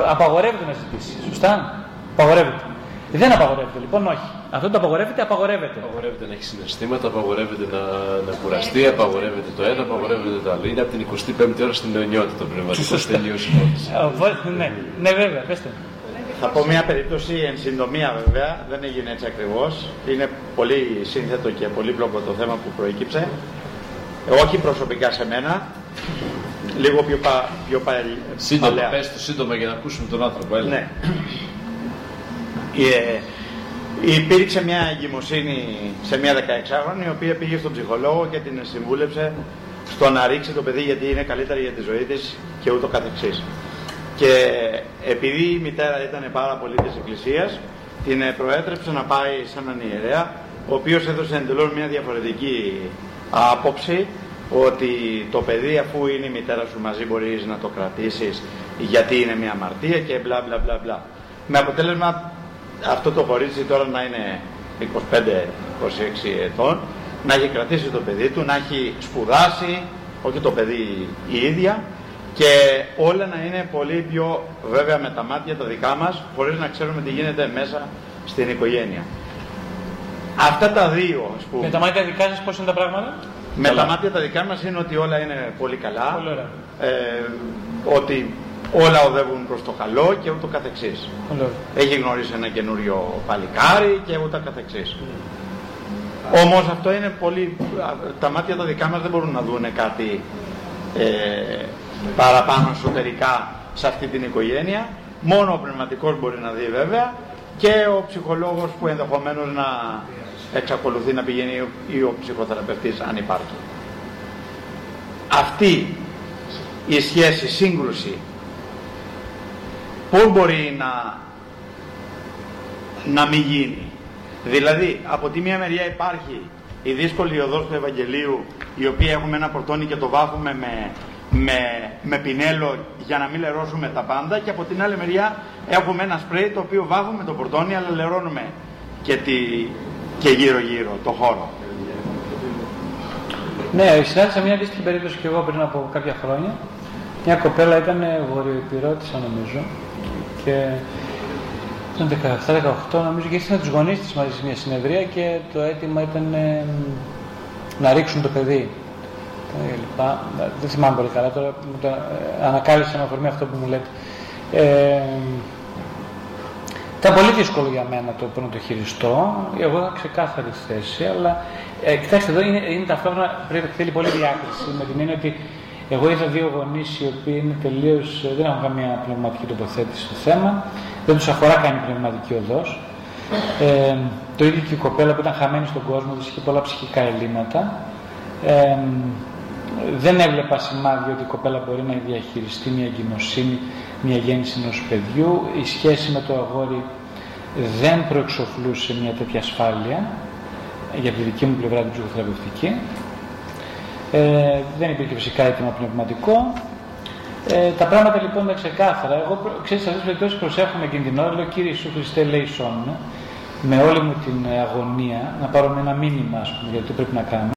απαγορεύεται να ζητήσει, σωστά, απαγορεύεται. Δεν απαγορεύεται λοιπόν, όχι. Αυτό το απαγορεύεται, απαγορεύεται. Απαγορεύεται να έχει συναισθήματα, απαγορεύεται να, να κουραστεί, απαγορεύεται το ένα, απαγορεύεται το άλλο. Είναι από την 25η ώρα στην αιωνιότητα το πνευματικό τελείω ναι, ναι, βέβαια, πέστε. Θα πω μια περίπτωση εν συντομία βέβαια, δεν έγινε έτσι ακριβώς. Είναι πολύ σύνθετο και πολύπλοκο το θέμα που προέκυψε. Όχι προσωπικά σε μένα, λίγο πιο, πα, πιο παλιά. Σύντομα, πες το σύντομα για να ακούσουμε τον άνθρωπο. Έλα. Ναι. Ε, υπήρξε μια εγκυμοσύνη σε μια 16χρονη η οποία πήγε στον ψυχολόγο και την συμβούλεψε στο να ρίξει το παιδί γιατί είναι καλύτερη για τη ζωή της και ούτω καθεξής. Και επειδή η μητέρα ήταν πάρα πολύ της εκκλησίας, την προέτρεψε να πάει σε έναν ιερέα, ο οποίος έδωσε εντελώς μια διαφορετική άποψη ότι το παιδί αφού είναι η μητέρα σου μαζί μπορείς να το κρατήσεις γιατί είναι μια αμαρτία και μπλα μπλα μπλα μπλα. Με αποτέλεσμα αυτό το κορίτσι τώρα να είναι 25-26 ετών, να έχει κρατήσει το παιδί του, να έχει σπουδάσει, όχι το παιδί η ίδια, και όλα να είναι πολύ πιο βέβαια με τα μάτια τα δικά μας, χωρίς να ξέρουμε τι γίνεται μέσα στην οικογένεια. Αυτά τα δύο, ας πούμε. Με τα μάτια δικά σας πώς είναι τα πράγματα; Με τα μάτια τα δικά μας είναι ότι όλα είναι πολύ καλά. Πολύ ωραία. Ε, ότι όλα οδεύουν προς το καλό και ούτω καθεξής. Έχει γνωρίσει ένα καινούριο παλικάρι και ούτω καθεξής. Mm. Όμως αυτό είναι πολύ... Τα μάτια τα δικά μας δεν μπορούν να δουν κάτι ε, παραπάνω εσωτερικά σε αυτή την οικογένεια. Μόνο ο πνευματικός μπορεί να δει βέβαια και ο ψυχολόγος που ενδεχομένως να εξακολουθεί να πηγαίνει ή ο ψυχοθεραπευτής αν υπάρχει. Αυτή η σχέση, σύγκρουση πώς μπορεί να, να μην γίνει; Δηλαδή, από τη μία μεριά υπάρχει η δύσκολη οδός του Ευαγγελίου, η οποία έχουμε ένα πορτόνι και το βάφουμε με, με, με πινέλο για να μην λερώσουμε τα πάντα και από την άλλη μεριά έχουμε ένα σπρέι το οποίο βάφουμε το πορτόνι αλλά λερώνουμε και, τη, και γύρω γύρω το χώρο. Ναι, συνάντησα μια αντίστοιχη περίπτωση και εγώ πριν από κάποια χρόνια. Μια κοπέλα ήταν βορειοϊπηρώτησα νομίζω και ήταν 17-18 νομίζω και ήρθε με τους γονείς της μαζί σε μια συνεδρία και το αίτημα ήταν ε, να ρίξουν το παιδί. Ε, λοιπά. Δεν θυμάμαι πολύ καλά τώρα, μου το ε, ανακάλυψε με αφορμή αυτό που μου λέτε. Ε, ήταν πολύ δύσκολο για μένα το να το χειριστώ. Εγώ είχα ξεκάθαρη θέση, αλλά ε, κοιτάξτε εδώ είναι, είναι ταυτόχρονα πρέπει θέλει πολύ διάκριση με την έννοια ότι εγώ είδα δύο γονείς οι οποίοι είναι τελείως, δεν έχουν καμία πνευματική τοποθέτηση στο θέμα, δεν τους αφορά καν η πνευματική οδός. Ε, το ίδιο και η κοπέλα που ήταν χαμένη στον κόσμο, είχε πολλά ψυχικά ελλείμματα. Ε, δεν έβλεπα σημάδια ότι η κοπέλα μπορεί να διαχειριστεί μια εγκυμοσύνη, μια γέννηση ενός παιδιού. Η σχέση με το αγόρι δεν προεξοφλούσε μια τέτοια ασφάλεια για τη δική μου πλευρά την ψυχοθεραπευτική. Ε, δεν υπήρχε φυσικά έτοιμο πνευματικό. Ε, τα πράγματα λοιπόν είναι ξεκάθαρα. Εγώ, ξέρεις, σε αυτές τις περιπτώσεις προσέχουμε εκείνη την ώρα, λέω κύριε Ιησού Χριστέ λέει σόν, με όλη μου την αγωνία, να πάρω ένα μήνυμα, ας πούμε, γιατί πρέπει να κάνω.